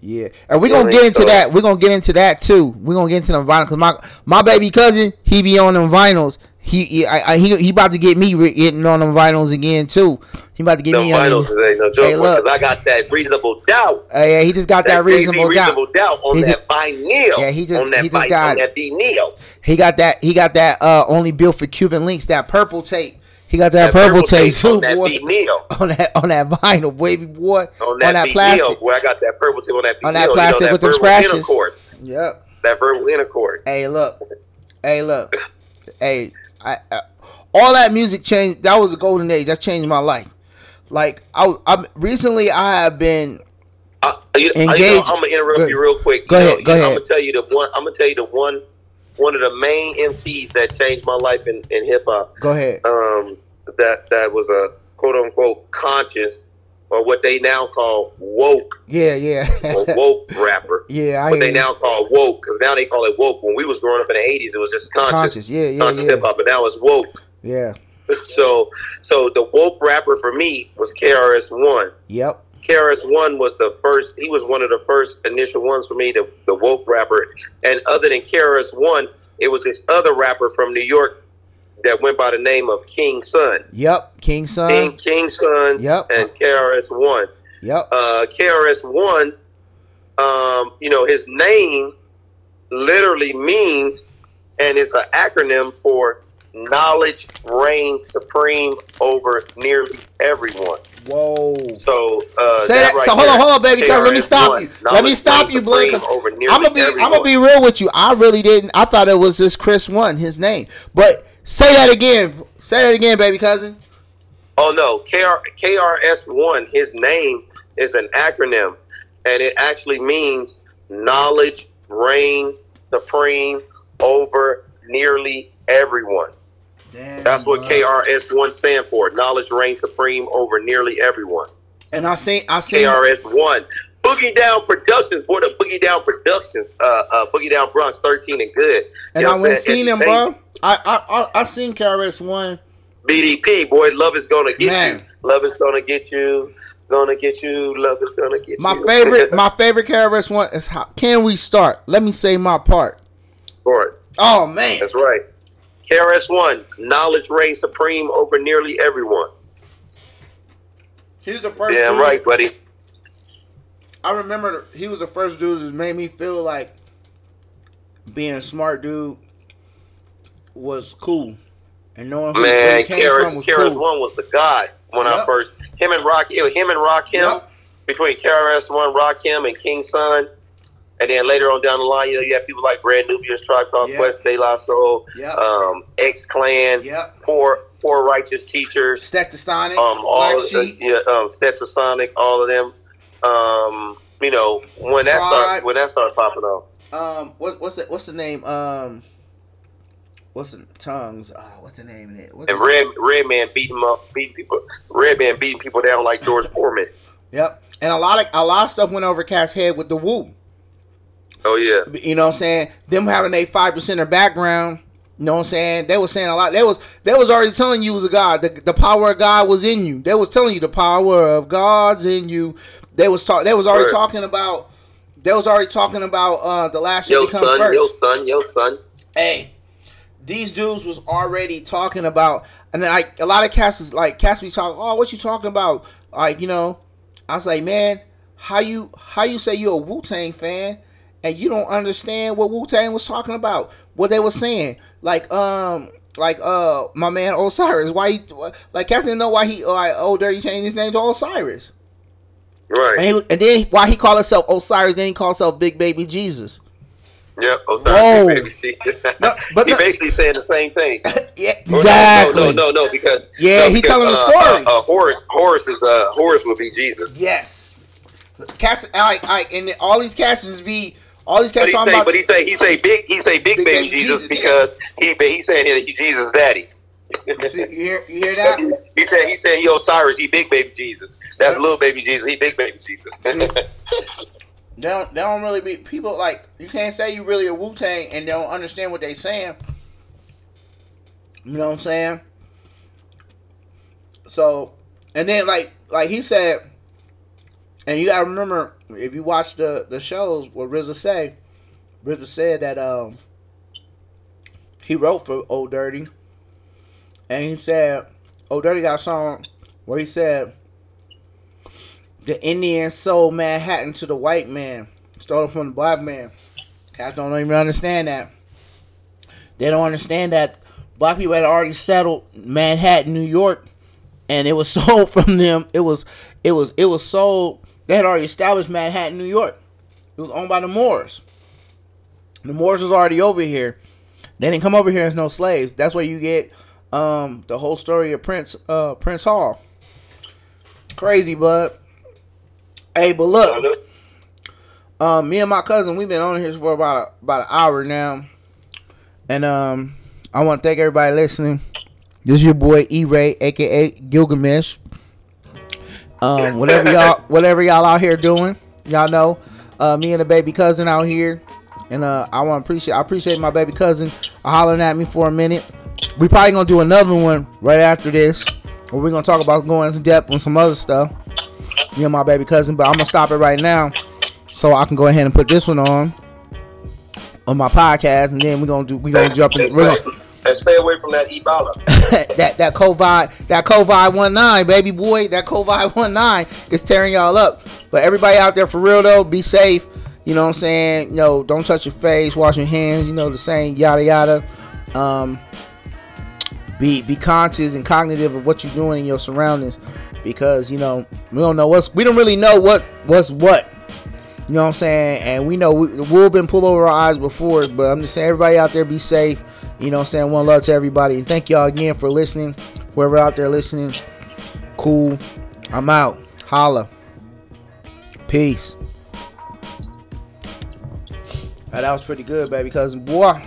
S1: Yeah, and we're gonna get into that. We're gonna get into that too. We're gonna get into the vinyl because my my baby cousin he be on them vinyls. He he I, he, he about to get me re- getting on them vinyls again too. He about to get
S2: No
S1: me on.
S2: vinyls today, no joke.
S1: Hey, look.
S2: I got that reasonable doubt.
S1: Uh, yeah, he just got that,
S2: Jay-Z
S1: reasonable doubt.
S2: doubt on
S1: He
S2: that vinyl.
S1: Yeah, he just-
S2: on that
S1: he just got
S2: on that vinyl.
S1: He got that. He got that. Uh, only built for Cuban links. That purple tape. He got that,
S2: That
S1: purple,
S2: purple
S1: tape
S2: tape
S1: too,
S2: on that
S1: boy.
S2: vinyl.
S1: On that on that vinyl, baby boy.
S2: On that, vinyl,
S1: plastic.
S2: where I got that purple tip on that vinyl.
S1: On that
S2: you know,
S1: plastic with
S2: verbal
S1: scratches.
S2: Intercourse,
S1: Yep.
S2: that verbal intercourse.
S1: Hey, look. Hey, look. Hey, I, I, all that music changed. That was a golden age. That changed my life. Like I, I'm recently, I have been.
S2: Uh, you, you know, I'm gonna interrupt
S1: Go-
S2: you real quick.
S1: go
S2: You
S1: ahead,
S2: know,
S1: go ahead.
S2: I'm gonna tell you the one. I'm gonna tell you the one. One of the main MCs that changed my life in, in hip hop.
S1: Go ahead.
S2: Um, that that was a quote unquote conscious, or what they now call woke,
S1: Yeah, yeah,
S2: or woke rapper.
S1: yeah. I
S2: What they
S1: you.
S2: now call woke, because now they call it woke. When we was growing up in the '80s, it was just conscious,
S1: conscious. Yeah, yeah,
S2: conscious
S1: yeah,
S2: hip hop, but now it's woke.
S1: yeah.
S2: So, so the woke rapper for me was KRS One.
S1: Yep.
S2: KRS One was the first. He was one of the first initial ones for me, the, the woke rapper. And other than KRS One, it was this other rapper from New York that went by the name of King Son.
S1: Yep. King Son.
S2: King King Son
S1: Yep.
S2: and KRS One.
S1: Yep.
S2: Uh, KRS One, um, you know, his name literally means, and it's an acronym for knowledge reigns supreme over nearly everyone.
S1: Whoa.
S2: So uh,
S1: Say that.
S2: right
S1: so hold on, hold on, baby. Cause let me stop
S2: One,
S1: you. Let me stop you, blood.
S2: supreme over nearly
S1: I'm gonna be. I'm gonna be real with you. I really didn't. I thought it was just Chris One, his name. But say that again. Say that again, baby cousin.
S2: Oh no, KR, KRS One. His name is an acronym, and it actually means knowledge reign supreme over nearly everyone.
S1: Damn,
S2: That's what
S1: bro.
S2: KRS One stand for. Knowledge reigns supreme over nearly everyone.
S1: And I seen. I seen.
S2: KRS One. Boogie Down Productions, boy, the Boogie Down Productions, uh, uh, Boogie Down Bronx, thirteen and good.
S1: And
S2: You know
S1: I went seen him, bro. I I I, I seen KRS One.
S2: BDP, boy, love is gonna get
S1: Man.
S2: you. Love is gonna get you. Gonna get you. Love is gonna get
S1: My
S2: you.
S1: favorite. My favorite KRS One is how. Can we start? Let me say my part.
S2: Right.
S1: Oh man.
S2: That's right. KRS One, knowledge reigns supreme over nearly everyone.
S1: He's the first.
S2: Damn
S1: dude-
S2: right, buddy.
S1: I remember he was the first dude that made me feel like being a smart dude was cool, and knowing who,
S2: Man,
S1: came from
S2: KRS,
S1: was
S2: KRS
S1: cool.
S2: One was the god when I first him and Rakim and Rakim
S1: Yep.
S2: between KRS One, Rakim and King Son. And then later on down the line, you know, you have people like Brand Nubian, Tribe Called
S1: Yep.
S2: Quest, De La Soul,
S1: Yep.
S2: um, X Clan,
S1: Yep.
S2: Poor Poor Righteous Teachers,
S1: Stetsasonic,
S2: um, all
S1: Black
S2: of, uh,
S1: Sheep.
S2: yeah, um, Stetsasonic, all of them. Um, you know, when that started, when that popping off.
S1: Um, what, what's the what's the name? Um, what's the tongues? Uh, what's the name of it? What's
S2: And Red Redman beating up, beating people. Redman beating people down like George Foreman.
S1: Yep. And a lot of a lot of stuff went over Cat's head with the Wu.
S2: Oh yeah.
S1: You know what I'm saying? Them having a five percenter background. You know what I'm saying? They was saying a lot. They was they was already telling you was a God. The, the power of God was in you. They was telling you the power of God's in you. They was talk. They was already
S2: Word.
S1: talking about. They was already talking about uh the last year
S2: Yo
S1: become
S2: son,
S1: first.
S2: yo son, yo son.
S1: hey, these dudes was already talking about, and then like a lot of cats was like cats be talking. Oh, what you talking about? Like you know, I was like, man, how you how you say you're a Wu Tang fan and you don't understand what Wu Tang was talking about, what they were saying, like um. Like uh, my man Osiris, why he like Captain know why he like oh dirty changed his name to Osiris,
S2: right?
S1: And, he, and then why he called himself Osiris, then he called himself Big Baby Jesus.
S2: Yep, Osiris. Big Baby Jesus. no, but he basically saying the same thing.
S1: yeah, exactly.
S2: No, no, no, no, because
S1: yeah,
S2: no,
S1: he's telling the
S2: uh,
S1: story.
S2: Uh, uh, Horus, Horus is uh, Horus would be Jesus.
S1: Yes, cats like like and all these cats just be all these cats
S2: but
S1: talking
S2: say,
S1: about.
S2: But he say he say big he say big, big baby, baby, Jesus, Jesus because yeah. he he saying he, Jesus daddy.
S1: You hear you hear that?
S2: he said he said he Osiris he big baby Jesus. That's little baby Jesus. He big baby Jesus.
S1: they don't they don't really be people like you can't say you really a Wu Tang and they don't understand what they saying. You know what I'm saying? So and then like like he said, and you gotta remember if you watch the the shows, what RZA say, RZA said that um he wrote for Ol' Dirty, and he said "Oh, Dirty got a song where he said the Indian sold Manhattan to the white man, stole it from the black man. Cats don't even understand that. They don't understand that black people had already settled Manhattan, New York, and it was sold from them. It was it was it was sold they had already established Manhattan, New York. It was owned by the Moors. The Moors was already over here. They didn't come over here as no slaves. That's where you get um, the whole story of Prince uh, Prince Hall. Crazy, bud. Hey, but look, um, me and my cousin, we've been on here for about a, about an hour now, and um, I want to thank everybody listening. This is your boy E Ray, aka Gilgamesh. Um, whatever y'all, whatever y'all out here doing, y'all know, uh, me and the baby cousin out here, and uh, I want to appreciate, I appreciate my baby cousin hollering at me for a minute. We probably gonna do another one right after this, where we're gonna talk about going into depth on some other stuff. Me and my baby cousin, but I'm gonna stop it right now, so I can go ahead and put this one on on my podcast, and then we're gonna do, we're gonna jump in. We're gonna,
S2: and stay away from that Ebola.
S1: that that COVID that COVID one nine baby boy that COVID one nine is tearing y'all up. But everybody out there for real though, be safe. You know what I'm saying? You know, don't touch your face, wash your hands. You know the same yada yada. Um, be be conscious and cognitive of what you're doing in your surroundings because you know we don't know what's we don't really know what what's what. You know what I'm saying? And we know we, we've been pulled over our eyes before, but I'm just saying everybody out there be safe you know I'm saying? One love to everybody. And thank y'all again for listening. Whoever out there listening, cool. I'm out. Holla. Peace. that was pretty good, baby cousin. Boy.